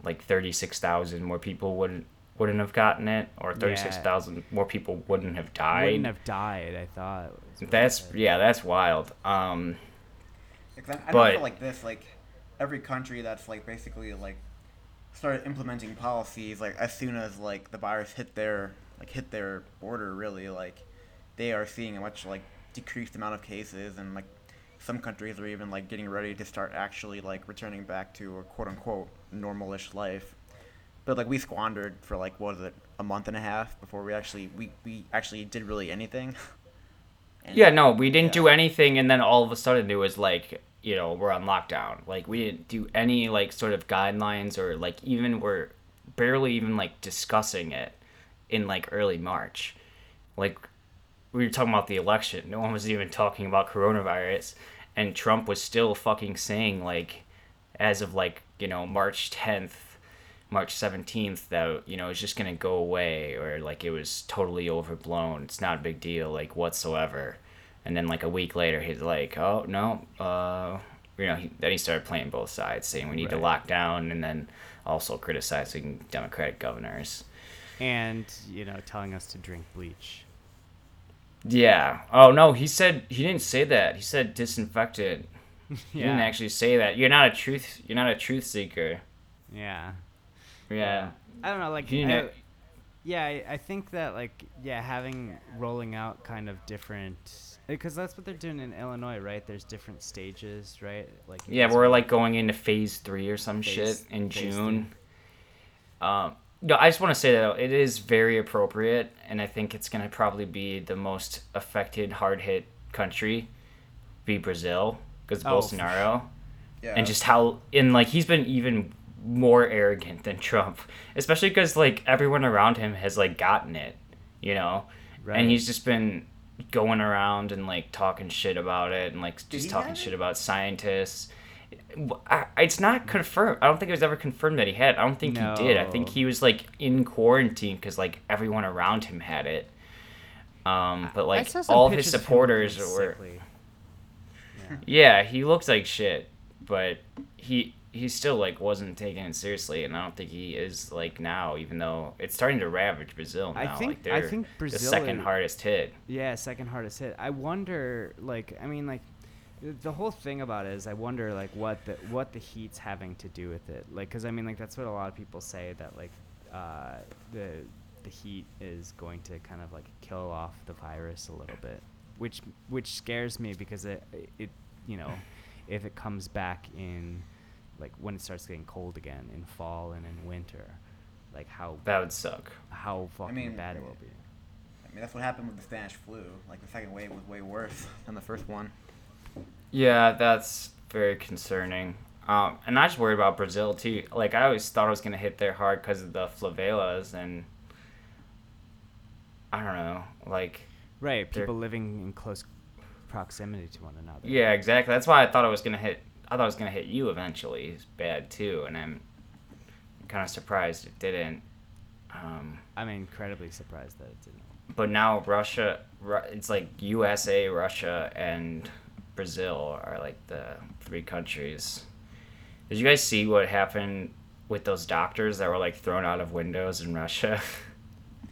like thirty six thousand more people wouldn't wouldn't have gotten it, or thirty six thousand more people wouldn't have died. Wouldn't have died. I thought. was what they That's yeah, that's wild. Um, Because I, I But- feel like this, like every country that's like basically like started implementing policies like as soon as like the virus hit their like hit their border, really like they are seeing a much like decreased amount of cases and like some countries are even like getting ready to start actually like returning back to a quote unquote normalish life. But like we squandered for like what was it a month and a half before we actually we, we actually did really anything. And- yeah, no, we didn't Yeah. do anything, and then all of a sudden it was like you know we're on lockdown. Like we didn't do any like sort of guidelines or like even we're barely even like discussing it in like early March. Like we were talking about the election. No one was even talking about coronavirus, and Trump was still fucking saying like, as of like you know March tenth, March seventeenth, that you know it's just gonna go away, or like it was totally overblown. It's not a big deal, like whatsoever. And then like a week later, he's like, oh no, uh, you know. He, then he started playing both sides, saying we need to lock down, and then also criticizing Democratic governors. And you know, telling us to drink bleach. Yeah. Oh no, he said he didn't say that. He said disinfectant. He didn't actually say that. You're not a truth. You're not a truth seeker. Yeah. Yeah. I don't know, like He didn't I- yeah, I, I think that like yeah, having rolling out kind of different because that's what they're doing in Illinois, right? There's different stages, right? Like Yeah, we're like going into phase three or some Phase- shit in June. Um, no, I just want to say that it is very appropriate, and I think it's gonna probably be the most affected, hard hit country, be Brazil, because Oh, Bolsonaro, Yeah. and just how in like he's been even more arrogant than Trump, especially because like everyone around him has like gotten it, you know, Right. and he's just been going around and like talking shit about it and like just talking shit about scientists. I, it's not confirmed. I don't think it was ever confirmed that he had. it. I don't think he did. I think he was like in quarantine because like everyone around him had it. Um, but like all of his pictures of him supporters were. Yeah. Yeah, he looks like shit, but he he still like wasn't taking it seriously, and I don't think he is like now. Even though it's starting to ravage Brazil now, I think- like I they're think the second is- hardest hit. Yeah, second hardest hit. I wonder, like, I mean, like, the whole thing about it is, I wonder, like, what the what the heat's having to do with it. Like, because I mean, like, that's what a lot of people say that, like, uh, the the heat is going to kind of like kill off the virus a little bit, which which scares me because it it you know, if it comes back in, like, when it starts getting cold again in fall and in winter, like how That would suck. how fucking mean, bad it will be. I mean, that's what happened with the Spanish flu. Like the second wave was way worse than the first one. Yeah, that's very concerning. Um, and I just worry about Brazil too. Like I always thought I was gonna hit there hard because of the favelas and I don't know. Like Right, people living in close proximity to one another. Yeah, exactly. That's why I thought I was gonna hit. I thought I was gonna hit you eventually. It's bad too, and I'm kind of surprised it didn't. Um, I'm incredibly surprised that it didn't. but now Russia, it's like USA, Russia, and Brazil are like the three countries. Did you guys see what happened with those doctors that were like thrown out of windows in Russia?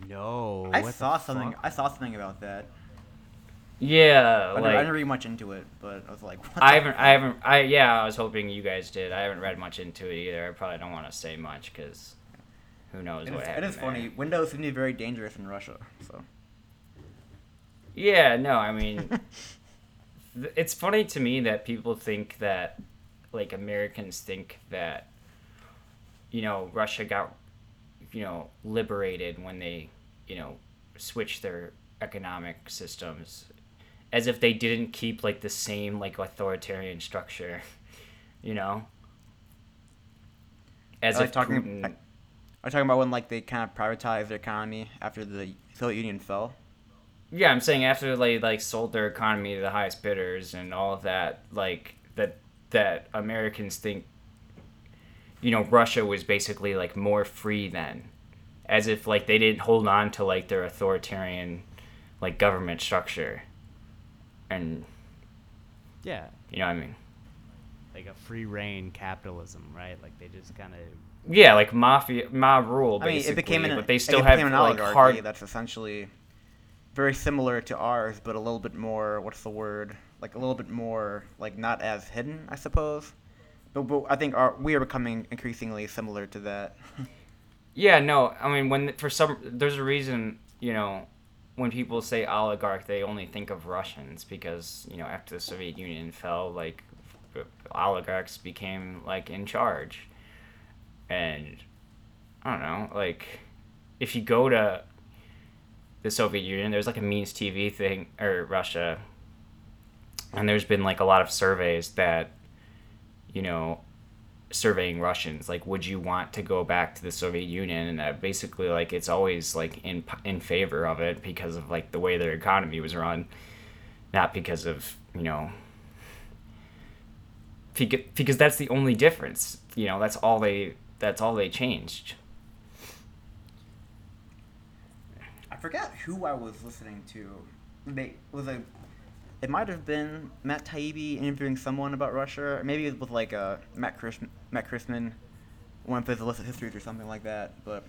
No. I saw something. fuck? I saw something about that. Yeah, I, like didn't read much into it, but I was like, what I haven't, I haven't, I yeah, I was hoping you guys did. I haven't read much into it either. I probably don't want to say much because who knows It what is, it happened. is funny. Windows seem to be very dangerous in Russia. So Yeah, no, I mean, th- it's funny to me that people think that, like, Americans think that, you know, Russia got, you know, liberated when they, you know, switched their economic systems, as if they didn't keep like the same like authoritarian structure, you know. As if talking- Putin, Are you talking about when like they kind of privatized their economy after the Soviet Union fell? Yeah, I'm saying after they like sold their economy to the highest bidders and all of that, like that that Americans think you know, Russia was basically like more free then. As if like they didn't hold on to like their authoritarian like government structure. And Yeah, you know what I mean? like a free reign capitalism, right? Like they just kind of. Yeah, like mafia mob rule I mean, it became an, but they it still became have an like oligarchy hard that's essentially very similar to ours, but a little bit more. What's the word? Like a little bit more, like not as hidden, I suppose. But, but I think our, we are becoming increasingly similar to that. Yeah, no. I mean, when for some there's a reason, you know, when people say oligarch, they only think of Russians because you know after the Soviet Union fell, like oligarchs became like in charge, and I don't know, like if you go to the Soviet Union, there's like a means TV thing or Russia, and there's been like a lot of surveys that, you know, surveying Russians, like, would you want to go back to the Soviet Union? And uh, basically, like, it's always like in in favor of it because of like the way their economy was run, not because of you know. Because that's the only difference, you know. That's all they. That's all they changed. I forget who I was listening to. They was a. It might have been Matt Taibbi interviewing someone about Russia. Or maybe it was like uh, Matt Chris, Matt Christman, one of his illicit histories or something like that. But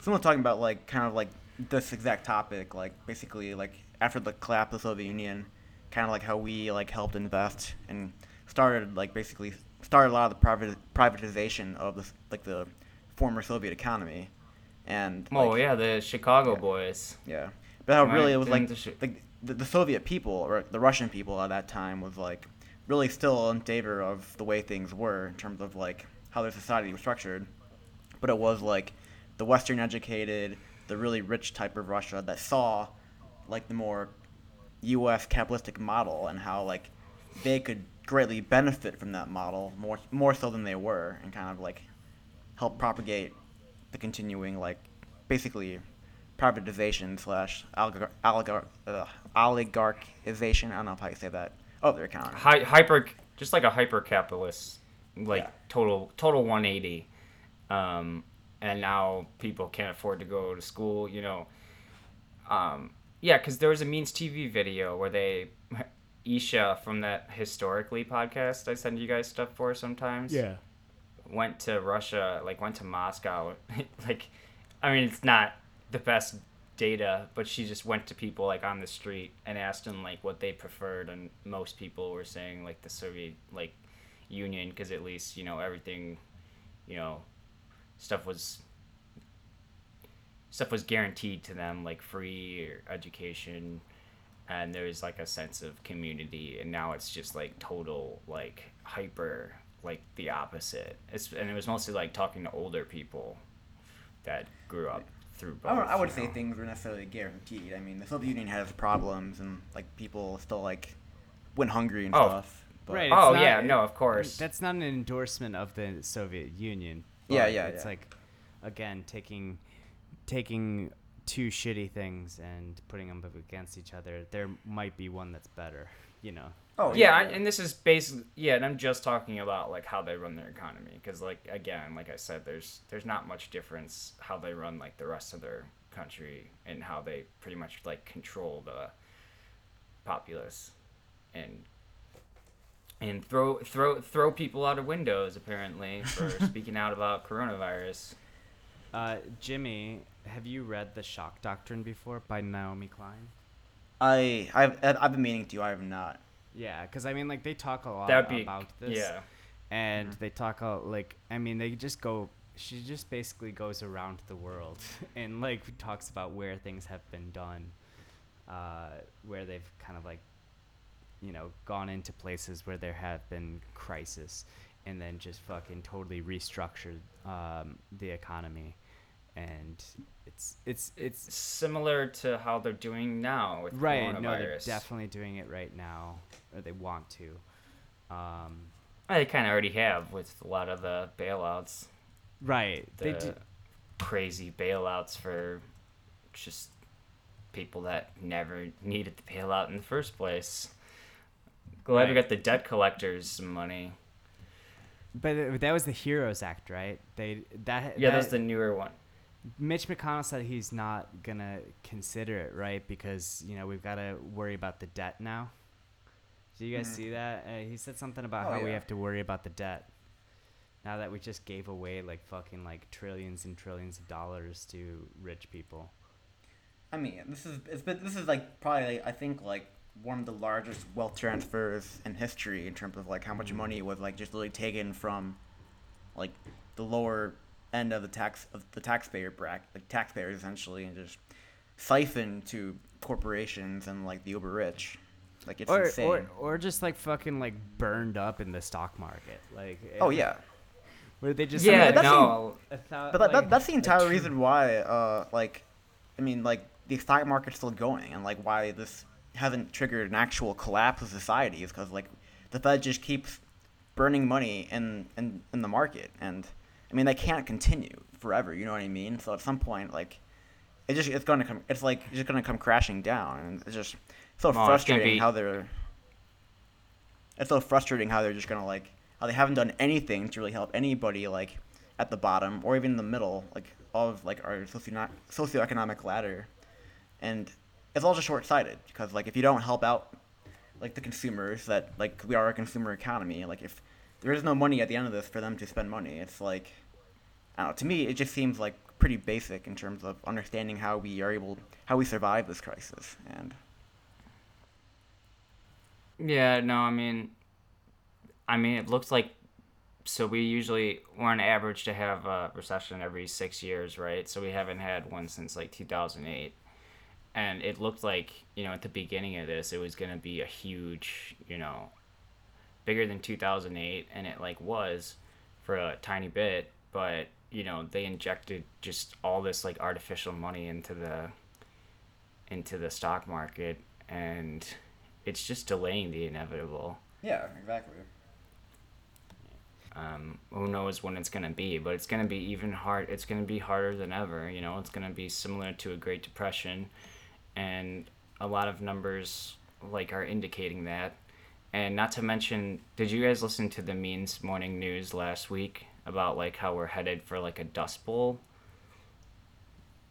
someone talking about like kind of like this exact topic, like basically like after the collapse of the Soviet Union, kind of like how we like helped invest and started like basically started a lot of the privatization of the like the former Soviet economy. And Oh like, yeah, the Chicago Yeah. boys. yeah, but how Right, really it was didn't like the the, the Soviet people or the Russian people at that time was like really still in favor of the way things were in terms of like how their society was structured, but it was like the Western educated, the really rich type of Russia that saw like the more U.S. capitalistic model and how like they could greatly benefit from that model more more so than they were and kind of like help propagate the continuing like basically privatization slash oligar- oligar- uh, oligarchization. I don't know how you say that. Oh, their economy. Hy- hyper, just like a hyper capitalist, like Yeah. total total 180. Um, and now people can't afford to go to school. You know. Um, yeah, because there was a Means TV video where they, Isha from that historically podcast I send you guys stuff for sometimes. Went to Russia, like went to Moscow. like, I mean, it's not the best data, but she just went to people like on the street and asked them like what they preferred, and most people were saying like the Soviet like Union because at least you know everything, you know, stuff was stuff was guaranteed to them like free education and there was like a sense of community and now it's just like total like hyper like the opposite it's and it was mostly like talking to older people that grew up through both I, don't, I would say know? things were necessarily guaranteed. I mean, the Soviet Union has problems, and like people still like went hungry and Oh. stuff. But, Right. Oh, it's yeah, no, of course. That's not an endorsement of the Soviet Union. Yeah, but yeah, It's yeah. like, again, taking, taking two shitty things and putting them up against each other. There might be one that's better. You know. Oh yeah, I- and this is basically yeah, and I'm just talking about like how they run their economy because like again, like I said, there's there's not much difference how they run like the rest of their country and how they pretty much like control the populace and and throw throw throw people out of windows apparently for speaking out about coronavirus. Uh, Jimmy have you read The Shock Doctrine before by Naomi Klein? I I've I've been meaning to. I have not. Yeah, because I mean, like they talk a lot be about this. yeah. and Mhm. they talk a like I mean they just go she just basically goes around the world and like talks about where things have been done uh, where they've kind of like you know gone into places where there have been crisis and then just fucking totally restructured um, the economy and it's it's it's Similar to how they're doing now with right no they're definitely doing it right now or they want to um, They kind of already have with a lot of the bailouts. right The they do crazy bailouts for just people that never needed the bailout in the first place. Glad we got the debt collectors money. But that was the Heroes Act, right? They that Yeah, that, that's the newer one. Mitch McConnell said he's not gonna consider it, right? Because you know we've got to worry about the debt now. Did you guys Mhm. see that? Uh, he said something about Oh, how we have to worry about the debt now that we just gave away like fucking like trillions and trillions of dollars to rich people. I mean, this is it's been this is like probably I think like one of the largest wealth transfers in history in terms of like how much Mhm. money was like just literally taken from like the lower end of the tax of the taxpayer bracket, like taxpayers essentially, and just siphoned to corporations and like the uber rich. Like it's or insane. or or just like fucking like burned up in the stock market, like oh yeah, where they just Yeah, like, that's no. a thou- but that, like, that, that's the entire tr- reason why uh like i mean like the stock market's still going and like why this hasn't triggered an actual collapse of society is because like the fed just keeps burning money in, in in the market and i mean they can't continue forever you know what i mean? So at some point like it just it's gonna come it's like just gonna come crashing down and it's just so oh, it's gonna frustrating be- how they're it's so frustrating how they're just gonna like how they haven't done anything to really help anybody like at the bottom or even the middle like all of like our socio socioeconomic ladder. And it's all just short-sighted because like if you don't help out like the consumers that like we are a consumer economy like if there is no money at the end of this for them to spend money it's like I don't know, to me it just seems like pretty basic in terms of understanding how we are able how we survive this crisis and Yeah, no, I mean, I mean, it looks like. So we usually we're on average to have a recession every six years, right? So we haven't had one since like two thousand eight, and it looked like you know at the beginning of this it was gonna be a huge, you know, bigger than two thousand eight, and it like was for a tiny bit, but you know they injected just all this like artificial money into the into the stock market and it's just delaying the inevitable. yeah exactly Um, who knows when it's gonna be, but it's gonna be even hard. It's gonna be harder than ever. You know, it's gonna be similar to a Great Depression, and a lot of numbers like are indicating that. And not to mention, did you guys listen to the Means Morning News last week about like how we're headed for like a dust bowl?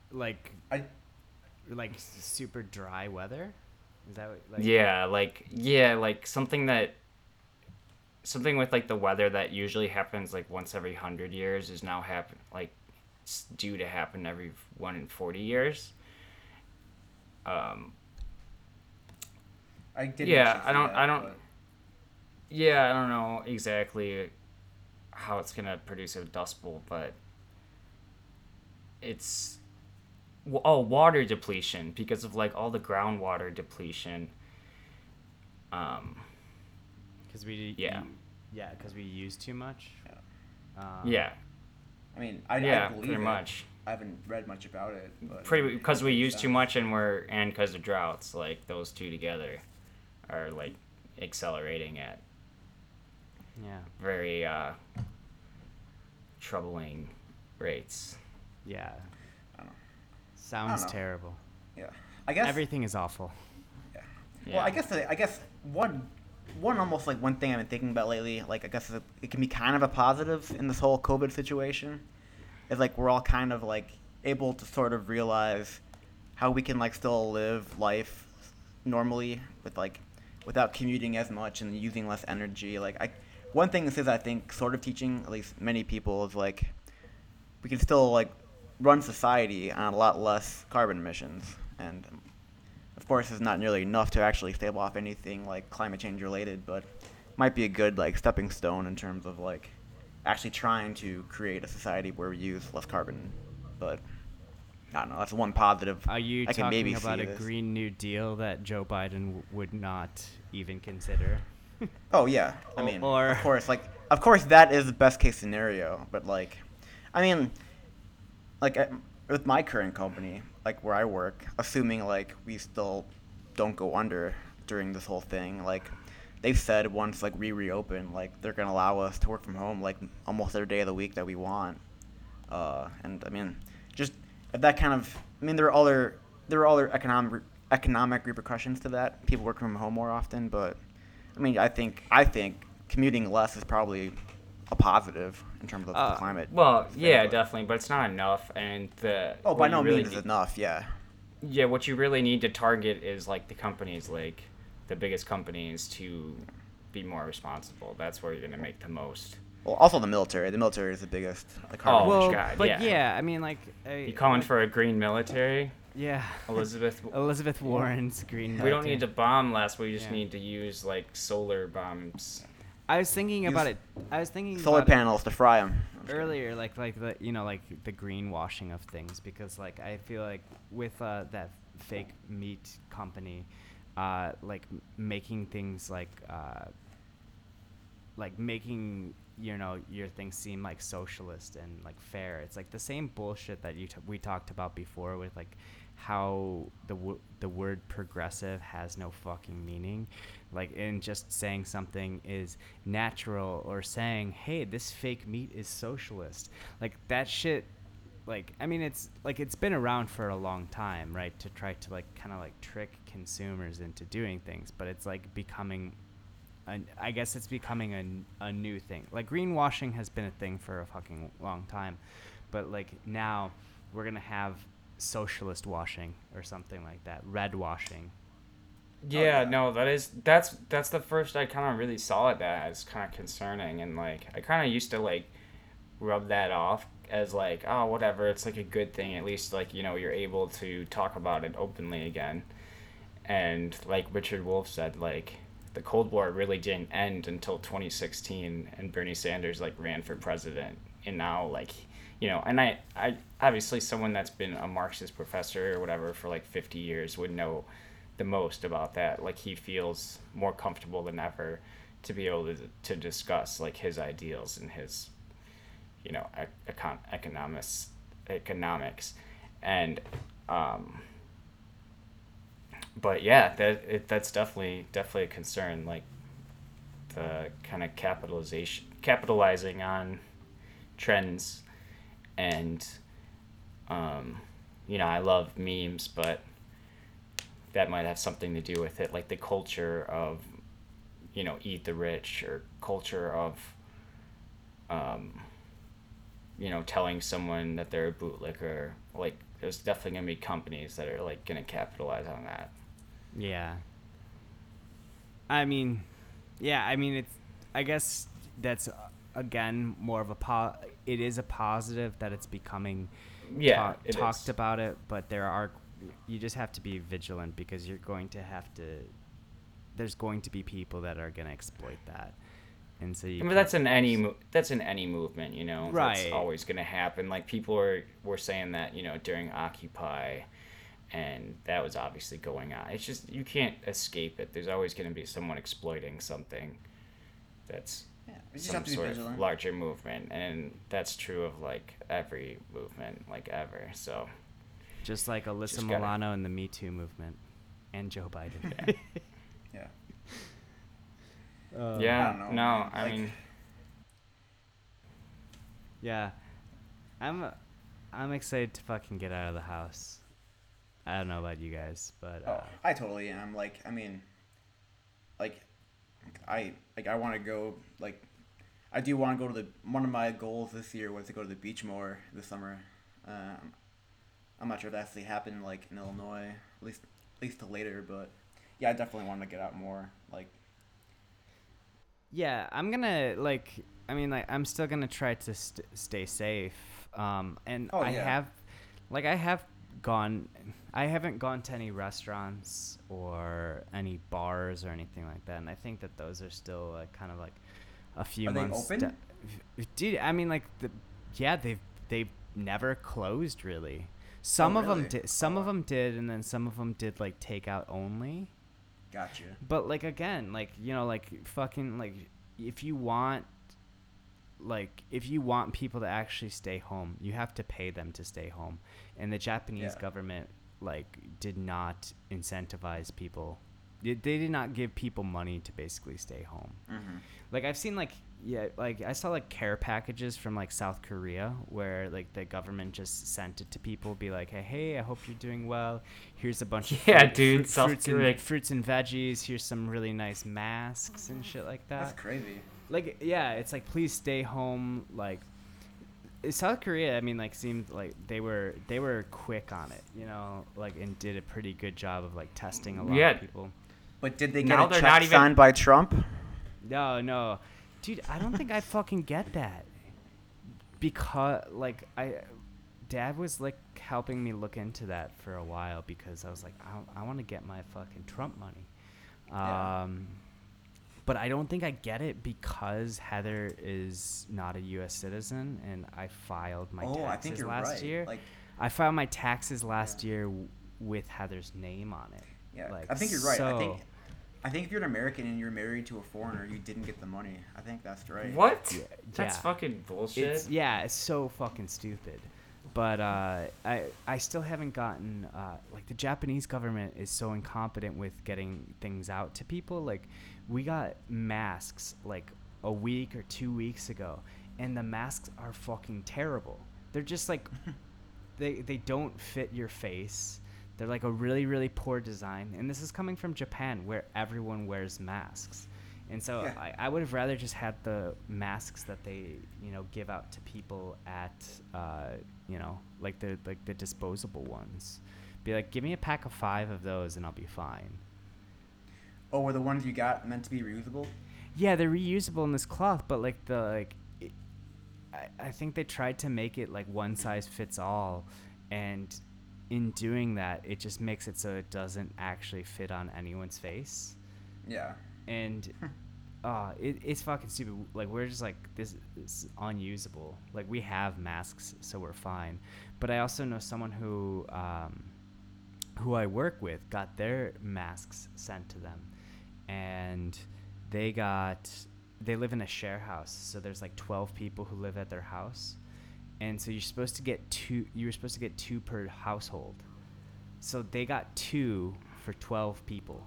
like I like super dry weather. Is that what, like yeah, like yeah, like something that something with like the weather that usually happens like once every hundred years is now happen like it's due to happen every one in forty years. Um, I did Yeah, I don't- that, I don't- but- yeah, I don't know exactly how it's gonna produce a dust bowl, but it's w- oh water depletion because of like all the groundwater depletion. Um, Because we Yeah. u- yeah because we use too much. Yeah. Um, yeah, I mean, I, yeah, I believe pretty it. mucy I haven't read much about it. But pretty because we makes use too much and we're and because of droughts like those two together are like accelerating at Yeah. very uh troubling rates Yeah. I don't know. Sounds know. terrible. Yeah, I guess. Everything is awful. Yeah. Well, I guess the, I guess one one almost like one thing I've been thinking about lately, like I guess it, it can be kind of a positive in this whole COVID situation, is like we're all kind of like able to sort of realize how we can like still live life normally with like without commuting as much and using less energy. Like I, one thing this is I think sort of teaching at least many people is like we can still like run society on a lot less carbon emissions, and of course, it's not nearly enough to actually stave off anything like climate change related, but might be a good like stepping stone in terms of like actually trying to create a society where we use less carbon. But I don't know. That's one positive. Are you I can talking maybe about see a this. Green New Deal that Joe Biden w- would not even consider? Oh yeah, I mean, or- of course, like of course that is the best case scenario, but like, I mean, like at, with my current company, like where I work, assuming like we still don't go under during this whole thing, like they've said once like we reopen, like they're gonna allow us to work from home like almost every day of the week that we want, uh, and I mean, just that kind of, I mean, there are other there are other economic economic repercussions to that. People work from home more often, but I mean, I think I think commuting less is probably a positive in terms of Uh, the climate. Well, thing, yeah, but- definitely, but it's not enough. And the Oh, by no really means is enough. Yeah. Yeah, what you really need to target is like the companies, like the biggest companies, to be more responsible. That's where you're gonna make the most. Well, also the military. The military is the biggest. Like, Oh, carbon well, God, but yeah. yeah. I mean, like, I, You calling like- for a green military, yeah, Elizabeth? Elizabeth Warren's Green. we don't need to bomb less. We just Yeah. need to use like solar bombs. I was thinking Use about it. I was thinking solar about it panels to fry them. earlier, like like the you know like the greenwashing of things because like I feel like with uh, that fake meat company, uh, like making things like uh, like making you know your things seem like socialist and like fair. It's like the same bullshit that you t- we talked about before with like how the w- the word progressive has no fucking meaning. Like in just saying something is natural or saying, "Hey, this fake meat is socialist." Like that shit like I mean it's like it's been around for a long time, right? To try to like kind of like trick consumers into doing things, but it's like becoming I guess it's becoming a, a new thing. Like greenwashing has been a thing for a fucking long time, but like now we're gonna have socialist washing or something like that, red washing. Yeah, oh, yeah. no, that is that's that's the first I kind of really saw it that as kind of concerning, and like I kind of used to like rub that off as like oh whatever, it's like a good thing at least like you know you're able to talk about it openly again, and like Richard Wolff said like the Cold War really didn't end until 2016, and Bernie Sanders like ran for president, and now like you know, and I I obviously someone that's been a Marxist professor or whatever for like 50 years would know the most about that. Like he feels more comfortable than ever to be able to, to discuss like his ideals and his, you know, ec- econ- economics, economics, and, um, but yeah, that it, that's definitely definitely a concern. Like the kind of capitalization, capitalizing on trends, and, um, you know, I love memes, but that might have something to do with it, like the culture of, you know, eat the rich or culture of, um, you know, telling someone that they're a bootlicker. Like, there's definitely gonna be companies that are like gonna capitalize on that. Yeah. I mean, yeah, I mean it's I guess that's again more of a po- it is a positive that it's becoming Yeah, talk- it talked is. about it, but there are you just have to be vigilant because you're going to have to there's going to be people that are going to exploit that. And so you I mean, that's in any mo- that's in any movement, you know. Right. That's always gonna happen. Like people are were saying that you know during Occupy, and that was obviously going on. It's just you can't escape it. There's always gonna be someone exploiting something. That's Yeah, we some have to sort vigilant. of larger movement, and that's true of like every movement, like ever. So just like Alyssa just gotta- Milano in the Me Too movement and Joe Biden. Yeah. Uh, yeah, don't know, no, man. I mean, Yeah, I'm I'm excited to fucking get out of the house. I don't know about you guys, but uh, Oh, I totally am. Like, I mean, like, I like I want to go. Like, I do want to go to the. One of my goals this year was to go to the beach more this summer. Um, I'm not sure if that actually happened like in Illinois, at least at least till later. But yeah, I definitely want to get out more. Like, yeah, I'm gonna like. I mean, like, I'm still gonna try to st- stay safe. Um, and Oh, I yeah. have, like I have gone, I haven't gone to any restaurants or any bars or anything like that, and I think that those are still like kind of like a few Are they months. open? da- Dude, I mean, like the yeah, they've they've never closed really. Some of them Oh, did. Some Oh, of them did, and then some of them did like takeout only. Gotcha. But like again, like you know, like fucking like if you want like if you want people to actually stay home, you have to pay them to stay home. And the Japanese Yeah. government like did not incentivize people. They did not give people money to basically stay home. Mm-hmm. Like I've seen like yeah, like I saw like care packages from like South Korea where like the government just sent it to people, be like, hey, hey, I hope you're doing well. Here's a bunch of Yeah, fruit- dude, fruit- South fruits Korea- and fruits and veggies. Here's some really nice masks and shit like that. That's crazy. Like yeah, it's like please stay home. Like South Korea, I mean, like seemed like they were they were quick on it, you know, like and did a pretty good job of like testing a lot Yeah. of people. But did they get Now a they're check not even- signed by Trump? No, no, dude, I don't think I fucking get that. Because like I, Dad was like helping me look into that for a while because I was like, I, I want to get my fucking Trump money. Yeah. Um, but I don't think I get it because Heather is not a U.S. citizen and I filed my oh, taxes I think you're last right. year. Like, I filed my taxes last year w- with Heather's name on it. yeah, Like, I think you're right. I think, I think if you're an American and you're married to a foreigner, you didn't get the money. I think that's right. What? Yeah, That's yeah. fucking bullshit. It's yeah, it's so fucking stupid. But uh, I I still haven't gotten uh, like the Japanese government is so incompetent with getting things out to people. Like we got masks like a week or two weeks ago, and the masks are fucking terrible. They're just like they they don't fit your face. They're like a really really poor design, and this is coming from Japan where everyone wears masks. And so Yeah. I, I would have rather just had the masks that they, you know, give out to people at, uh, you know, like the like the disposable ones. Be like, give me a pack of five of those and I'll be fine. Oh, were the ones you got meant to be reusable? Yeah, they're reusable in this cloth, but like the like, it, I I think they tried to make it like one size fits all, and in doing that, it just makes it so it doesn't actually fit on anyone's face. Yeah. and uh it, it's fucking stupid like we're just like this is unusable like we have masks so we're fine but i also know someone who um who i work with got their masks sent to them and they got they live in a share house so there's like 12 people who live at their house and so you're supposed to get two you were supposed to get two per household so they got two for 12 people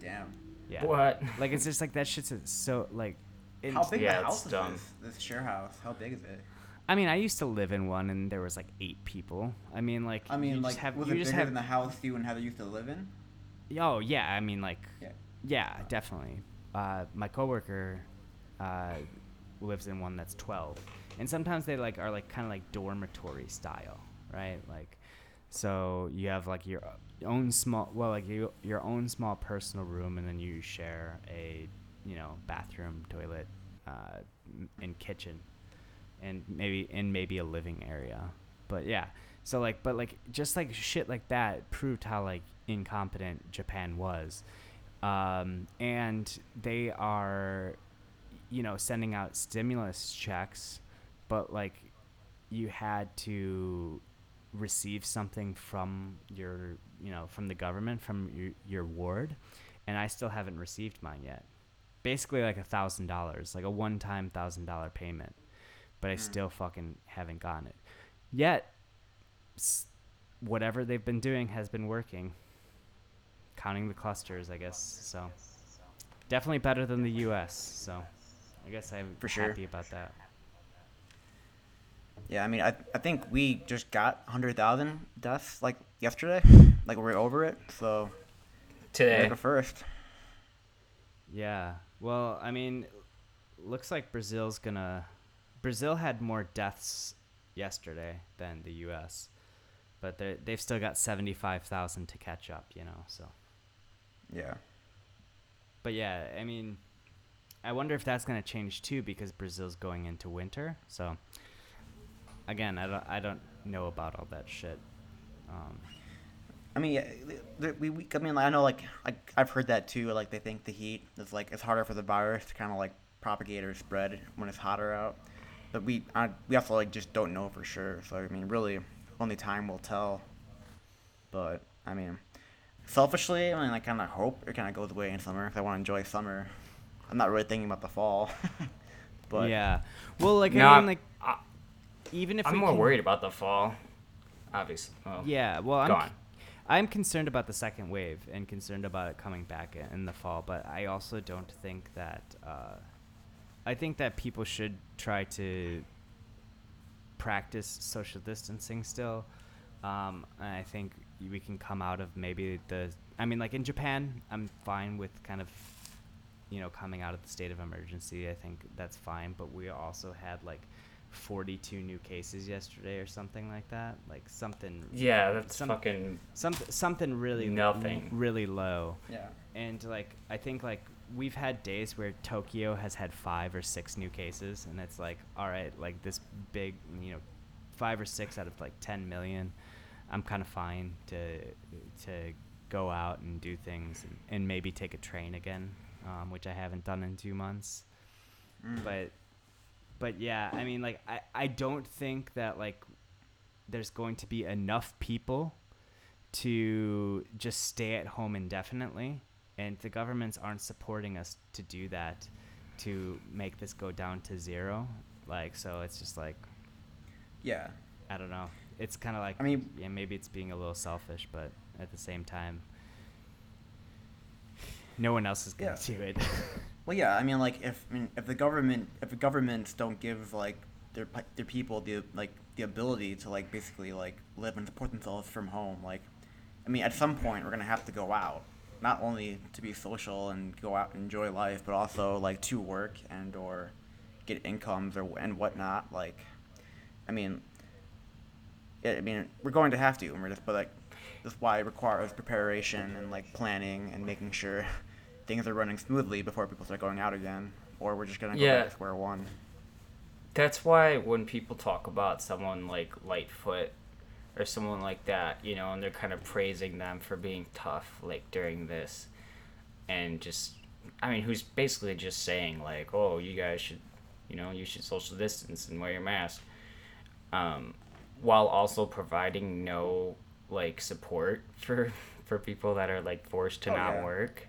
Damn. yeah What? like it's just like that shit's so like. It, How big Yeah, of a it's house is dumb. this? This share house. How big is it? I mean, I used to live in one, and there was like eight people. I mean, like. I mean, you like, just have, was you it just bigger have, than the house you and Heather used to live in? Oh yeah, I mean, like. Yeah. Yeah, definitely. Uh, my coworker, uh, lives in one that's twelve, and sometimes they like are like kind of like dormitory style, right? Like, so you have like your own small, well, like you, your own small personal room, and then you share a, you know, bathroom, toilet, uh, and kitchen, and maybe and maybe a living area. But yeah, so like, but like just like shit like that proved how like incompetent Japan was, um, and they are, you know, sending out stimulus checks, but like, you had to receive something from your you know from the government from your, your ward and i still haven't received mine yet. Basically like a thousand dollars like a one-time thousand dollar payment but i Mm. still fucking haven't gotten it. Yet whatever they've been doing has been working counting the clusters i guess so definitely better than the us so i guess i'm For sure. happy about that Yeah, I mean, I, I think we just got 100,000 deaths, like, yesterday. Like, we're over it, so... Today. the first. Yeah. Well, I mean, looks like Brazil's gonna. Brazil had more deaths yesterday than the U.S., but they they've still got seventy five thousand to catch up. You know, so. Yeah. But yeah, I mean, I wonder if that's gonna change too because Brazil's going into winter. So. Again, I don't. I don't. know about all that shit. Um, I mean, yeah, we, we, I mean, I know, like, like, I've heard that too. Like, they think the heat is like it's harder for the virus to kind of like propagate or spread when it's hotter out. But we, I, we also like just don't know for sure. So I mean, really, only time will tell. But I mean, selfishly, I mean, I kind of hope it kind of goes away in summer if I want to enjoy summer. I'm not really thinking about the fall. but yeah. Well, like No, I I'm- mean, like I- even if I'm more can- worried about the fall. Obviously. Well, Yeah, well, I'm, on. I'm concerned about the second wave and concerned about it coming back in the fall, but I also don't think that. Uh, I think that people should try to practice social distancing still. Um, and I think we can come out of maybe the. I mean, like in Japan, I'm fine with kind of, you know, coming out of the state of emergency. I think that's fine, but we also had like 42 new cases yesterday or something like that. Like something Yeah, that's Some- fucking. some something really Nothing. really low yeah, and like i think like we've had days where tokyo has had five or six new cases and it's like all right like this big you know five or six out of like 10 million i'm kind of fine to to go out and do things and, and maybe take a train again um, which i haven't done in two months Mm. but but yeah i mean like I, I don't think that like there's going to be enough people to just stay at home indefinitely and the governments aren't supporting us to do that to make this go down to zero like so it's just like yeah. i don't know it's kind of like I mean- yeah maybe it's being a little selfish but at the same time no one else is going Yeah. to do it Well, yeah. I mean, like if I mean, if the government if the governments don't give like their their people the like the ability to like basically like live and support themselves from home, like I mean, at some point we're gonna have to go out, not only to be social and go out and enjoy life, but also like to work and or get incomes or and whatnot. Like, I mean, I mean, we're going to have to, and we're just but like that's why it requires preparation and like planning and making sure things are running smoothly before people start going out again, or we're just gonna go Yeah. back to square one. That's why when people talk about someone like Lightfoot or someone like that, you know, and they're kind of praising them for being tough, like during this, and just, I mean, who's basically just saying like, oh, you guys should, you know, you should social distance and wear your mask, um, while also providing no like support for for people that are like forced to Oh, not yeah. work.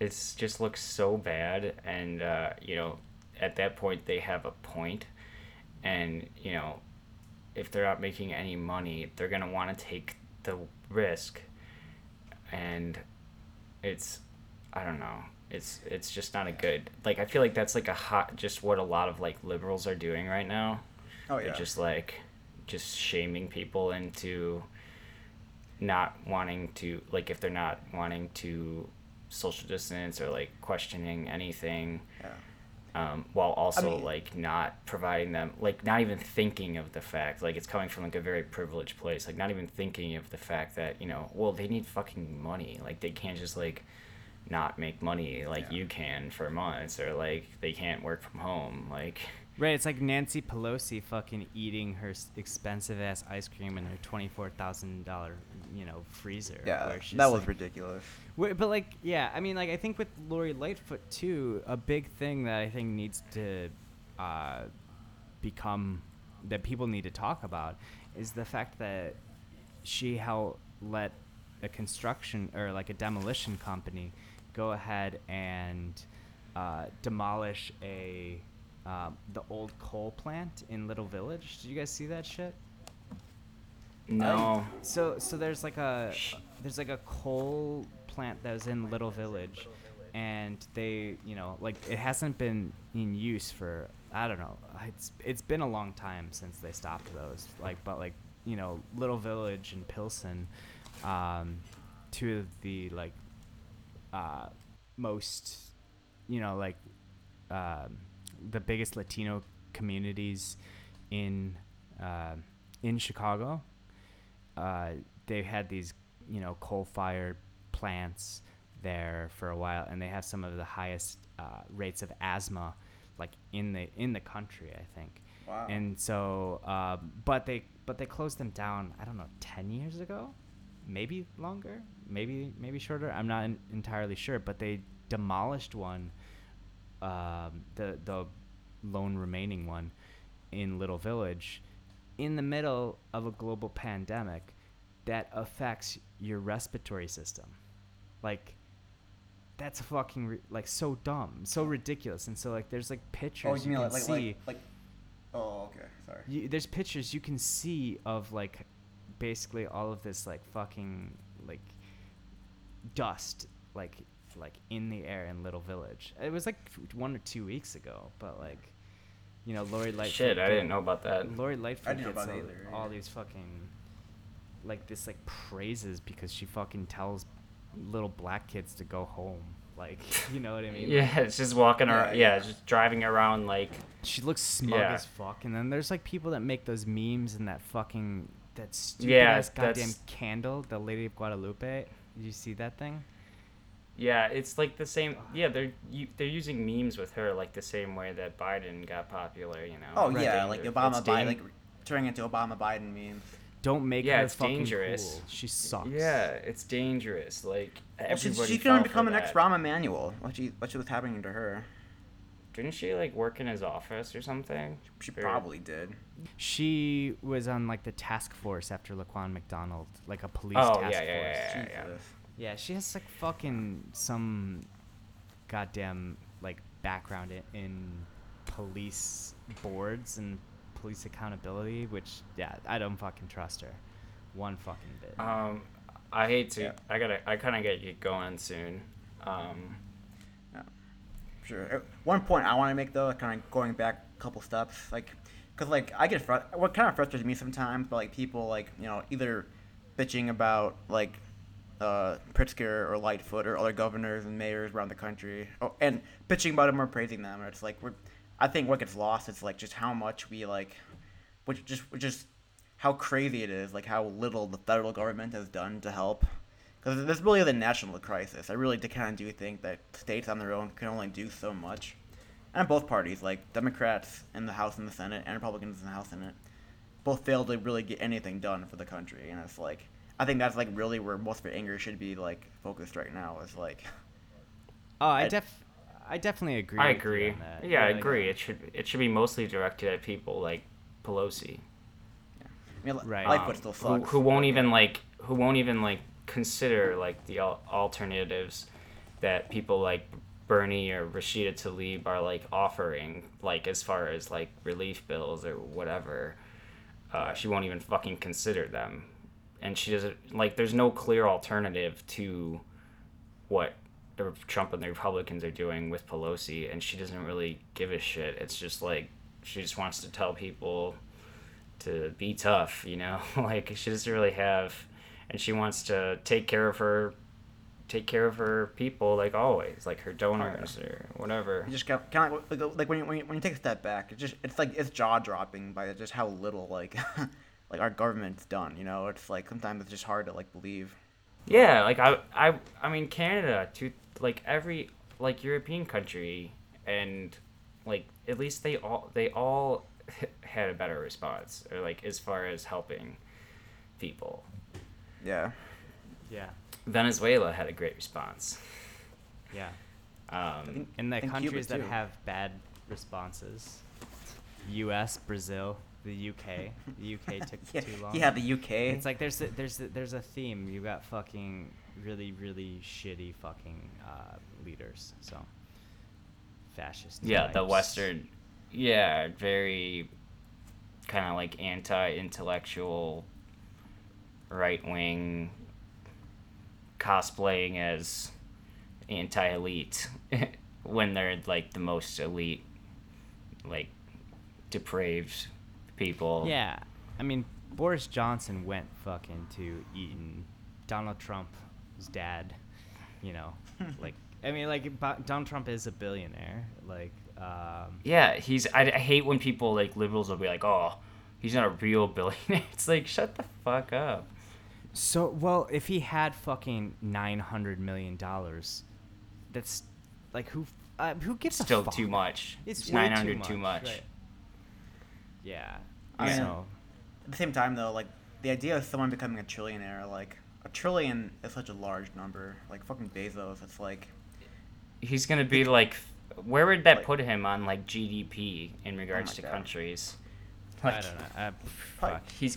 It's just looks so bad, and uh, you know, at that point they have a point, and you know, if they're not making any money, they're gonna want to take the risk, and it's, I don't know, it's it's just not a good like I feel like that's like a hot just what a lot of like liberals are doing right now. Oh They're yeah. just like just shaming people into not wanting to like if they're not wanting to social distance or like questioning anything yeah. um, while also mean- like not providing them like not even thinking of the fact like it's coming from like a very privileged place like not even thinking of the fact that you know well they need fucking money like they can't just like not make money like Yeah. you can for months or like they can't work from home like Right, it's like Nancy Pelosi fucking eating her expensive ass ice cream in her twenty four thousand dollar, you know, freezer. Yeah, where she's that was like- ridiculous. But like, yeah, I mean, like, I think with Lori Lightfoot too, a big thing that I think needs to uh, become that people need to talk about is the fact that she how let a construction or like a demolition company go ahead and uh, demolish a um, the old coal plant in Little Village. Did you guys see that shit? no So so there's like a there's like a coal plant that was in Little Village, and they you know like it hasn't been in use for I don't know it's it's been a long time since they stopped those like but like you know Little Village and Pilsen, um, two of the like uh, most you know like um, the biggest Latino communities in uh, in Chicago uh, they had these, you know, coal-fired plants there for a while, and they have some of the highest uh, rates of asthma, like in the in the country, I think. Wow. And so, uh, but they but they closed them down. I don't know, ten years ago, maybe longer, maybe maybe shorter. I'm not en- entirely sure. But they demolished one, um, the the lone remaining one, in Little Village, in the middle of a global pandemic, that affects your respiratory system, like. That's fucking ri- like so dumb, so ridiculous, and so like there's like pictures oh, you mean can like like, see. like like? Oh, okay. Sorry. You, there's pictures you can see of like basically all of this like fucking like dust like like in the air in Little Village. It was like one or two weeks ago, but like you know Lori Lightfoot. Shit, I didn't know about that. Lori Lightfoot gets about all, it either, all yeah. these fucking like this like praises because she fucking tells little black kids to go home. Like you know what I mean? Yeah, it's just walking around. Yeah, yeah. just driving around like. She looks smug Yeah. as fuck, and then there's like people that make those memes and that fucking that stupid Yeah, ass goddamn that's- candle, the Lady of Guadalupe. Did you see that thing? Yeah, it's like the same. Yeah, they're you, they're using memes with her like the same way that Biden got popular. You know. Oh Right. yeah, like It's Obama dan- Biden, like turning into Obama Biden meme. Don't make Yeah, her it's fucking dangerous. cool. She sucks. Yeah, it's dangerous. Like Well, she, everybody. she's gonna become an ex that. Rahm Emanuel. What she what was happening to her? Didn't she like work in his office or something? She Or- probably did. She was on like the task force after Laquan McDonald, like a police Oh, task yeah, yeah, force. yeah, yeah. Jesus. Yeah, she has like fucking some goddamn like background in, in police boards and police accountability, which yeah, I don't fucking trust her. One fucking bit. Um, I hate to. Yeah. I gotta. I kind of gotta get going soon. Um, yeah, Sure. Uh, One point I want to make though, kind of going back a couple steps, like, cause like I get fr- what kind of frustrates me sometimes, but like people like you know either bitching about like uh, Pritzker or Lightfoot or other governors and mayors around the country, oh, and bitching about them or praising them. Or it's like we're, I think what gets lost is like just how much we like, which just just how crazy it is, like how little the federal government has done to help. Because this really is a national crisis. I really kind of do think that states on their own can only do so much. And both parties, like Democrats in the House and the Senate, and Republicans in the House and Senate, both failed to really get anything done for the country. And it's like, I think that's like really where most of our anger should be like focused right now. Is like, oh, I I- def, I definitely agree. I with you agree. on that. Yeah, I like, agree. It should. It should be mostly directed at people like Pelosi. I mean, Right. Lightfoot um, still who, sucks. who won't even like who won't even like consider like the al- alternatives that people like Bernie or Rashida Tlaib are like offering like as far as like relief bills or whatever uh, she won't even fucking consider them and she doesn't like there's no clear alternative to what the Trump and the Republicans are doing with Pelosi and she doesn't really give a shit it's just like she just wants to tell people to be tough, you know? like she doesn't really have and she wants to take care of her take care of her people like always, like her oh, donors or whatever. You just kind of, kind of like, like when you, when you when you take a step back, it's just it's like it's jaw dropping by just how little like like our government's done. You know, it's like sometimes it's just hard to like believe. Yeah, like I I I mean Canada to like every like European country and like at least they all they all had a better response or like as far as helping people. Yeah. Yeah, Venezuela had a great response. yeah. Um, think- In the countries that have bad responses, U.S., Brazil, the UK. The UK took Yeah, too long. yeah, the UK. It's like there's a, there's a, there's a theme. You got fucking really really shitty fucking uh, leaders. So fascist. yeah, the. Western, yeah, very kind of like anti-intellectual, right wing, cosplaying as anti-elite when they're like the most elite, like depraved people. Yeah, I mean Boris Johnson went fucking to Eton. Donald Trump's dad, you know, like I mean like Donald Trump is a billionaire. Like um, Yeah, he's. I, I hate when people like liberals will be like, "Oh, he's not a real billionaire." It's like, shut the fuck up. So well, if he had fucking nine hundred million dollars, that's like who uh, who gives a Still fuck? too much. It's It's way nine hundred too much. right. yeah. I mean- so At the same time, though, like the idea of someone becoming a trillionaire, like a trillion is such a large number. Like fucking Bezos, it's like He's gonna be like, where would that Like- put him on like GDP in oh regards my to God. countries? I don't know. Probably- fuck. He's,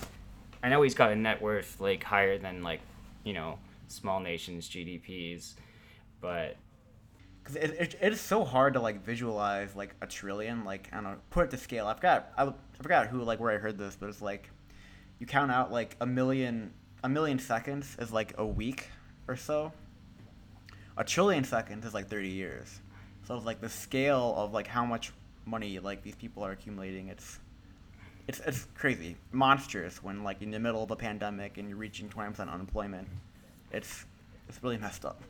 I know he's got a net worth like higher than like, you know, small nations' GDPs, but Because it, it, it is so hard to like visualize like a trillion, like I don't know, put it to scale. i've got I, I forgot who like where I heard this, but it's like you count out like a million a million seconds is like a week or so. A trillion seconds is like thirty years. So it's like the scale of like how much money like these people are accumulating. It's it's it's crazy, monstrous. When like in the middle of a pandemic and you're reaching twenty percent unemployment, it's it's really messed up.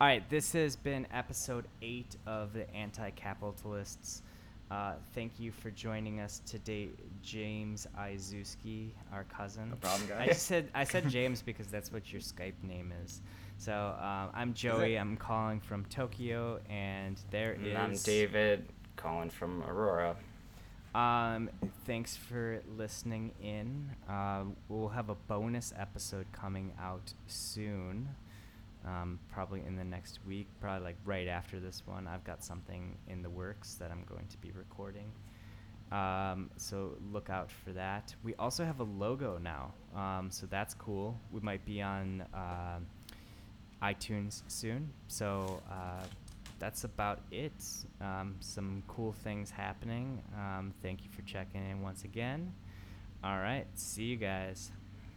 All right, this has been episode eight of the Anti-Capitalists. Uh, thank you for joining us today, James Izuski, our cousin. No problem, I guys. just said I said James because that's what your Skype name is. So um, I'm Joey. I'm calling from Tokyo, and there is. and I'm David calling from Aurora. Um, thanks for listening in. Uh, we'll have a bonus episode coming out soon. Um, probably in the next week, probably like right after this one. I've got something in the works that I'm going to be recording. Um, so look out for that. We also have a logo now, um, so that's cool. We might be on um iTunes soon. So uh, that's about it. Um, some cool things happening. Um, thank you for checking in once again. All right, see you guys.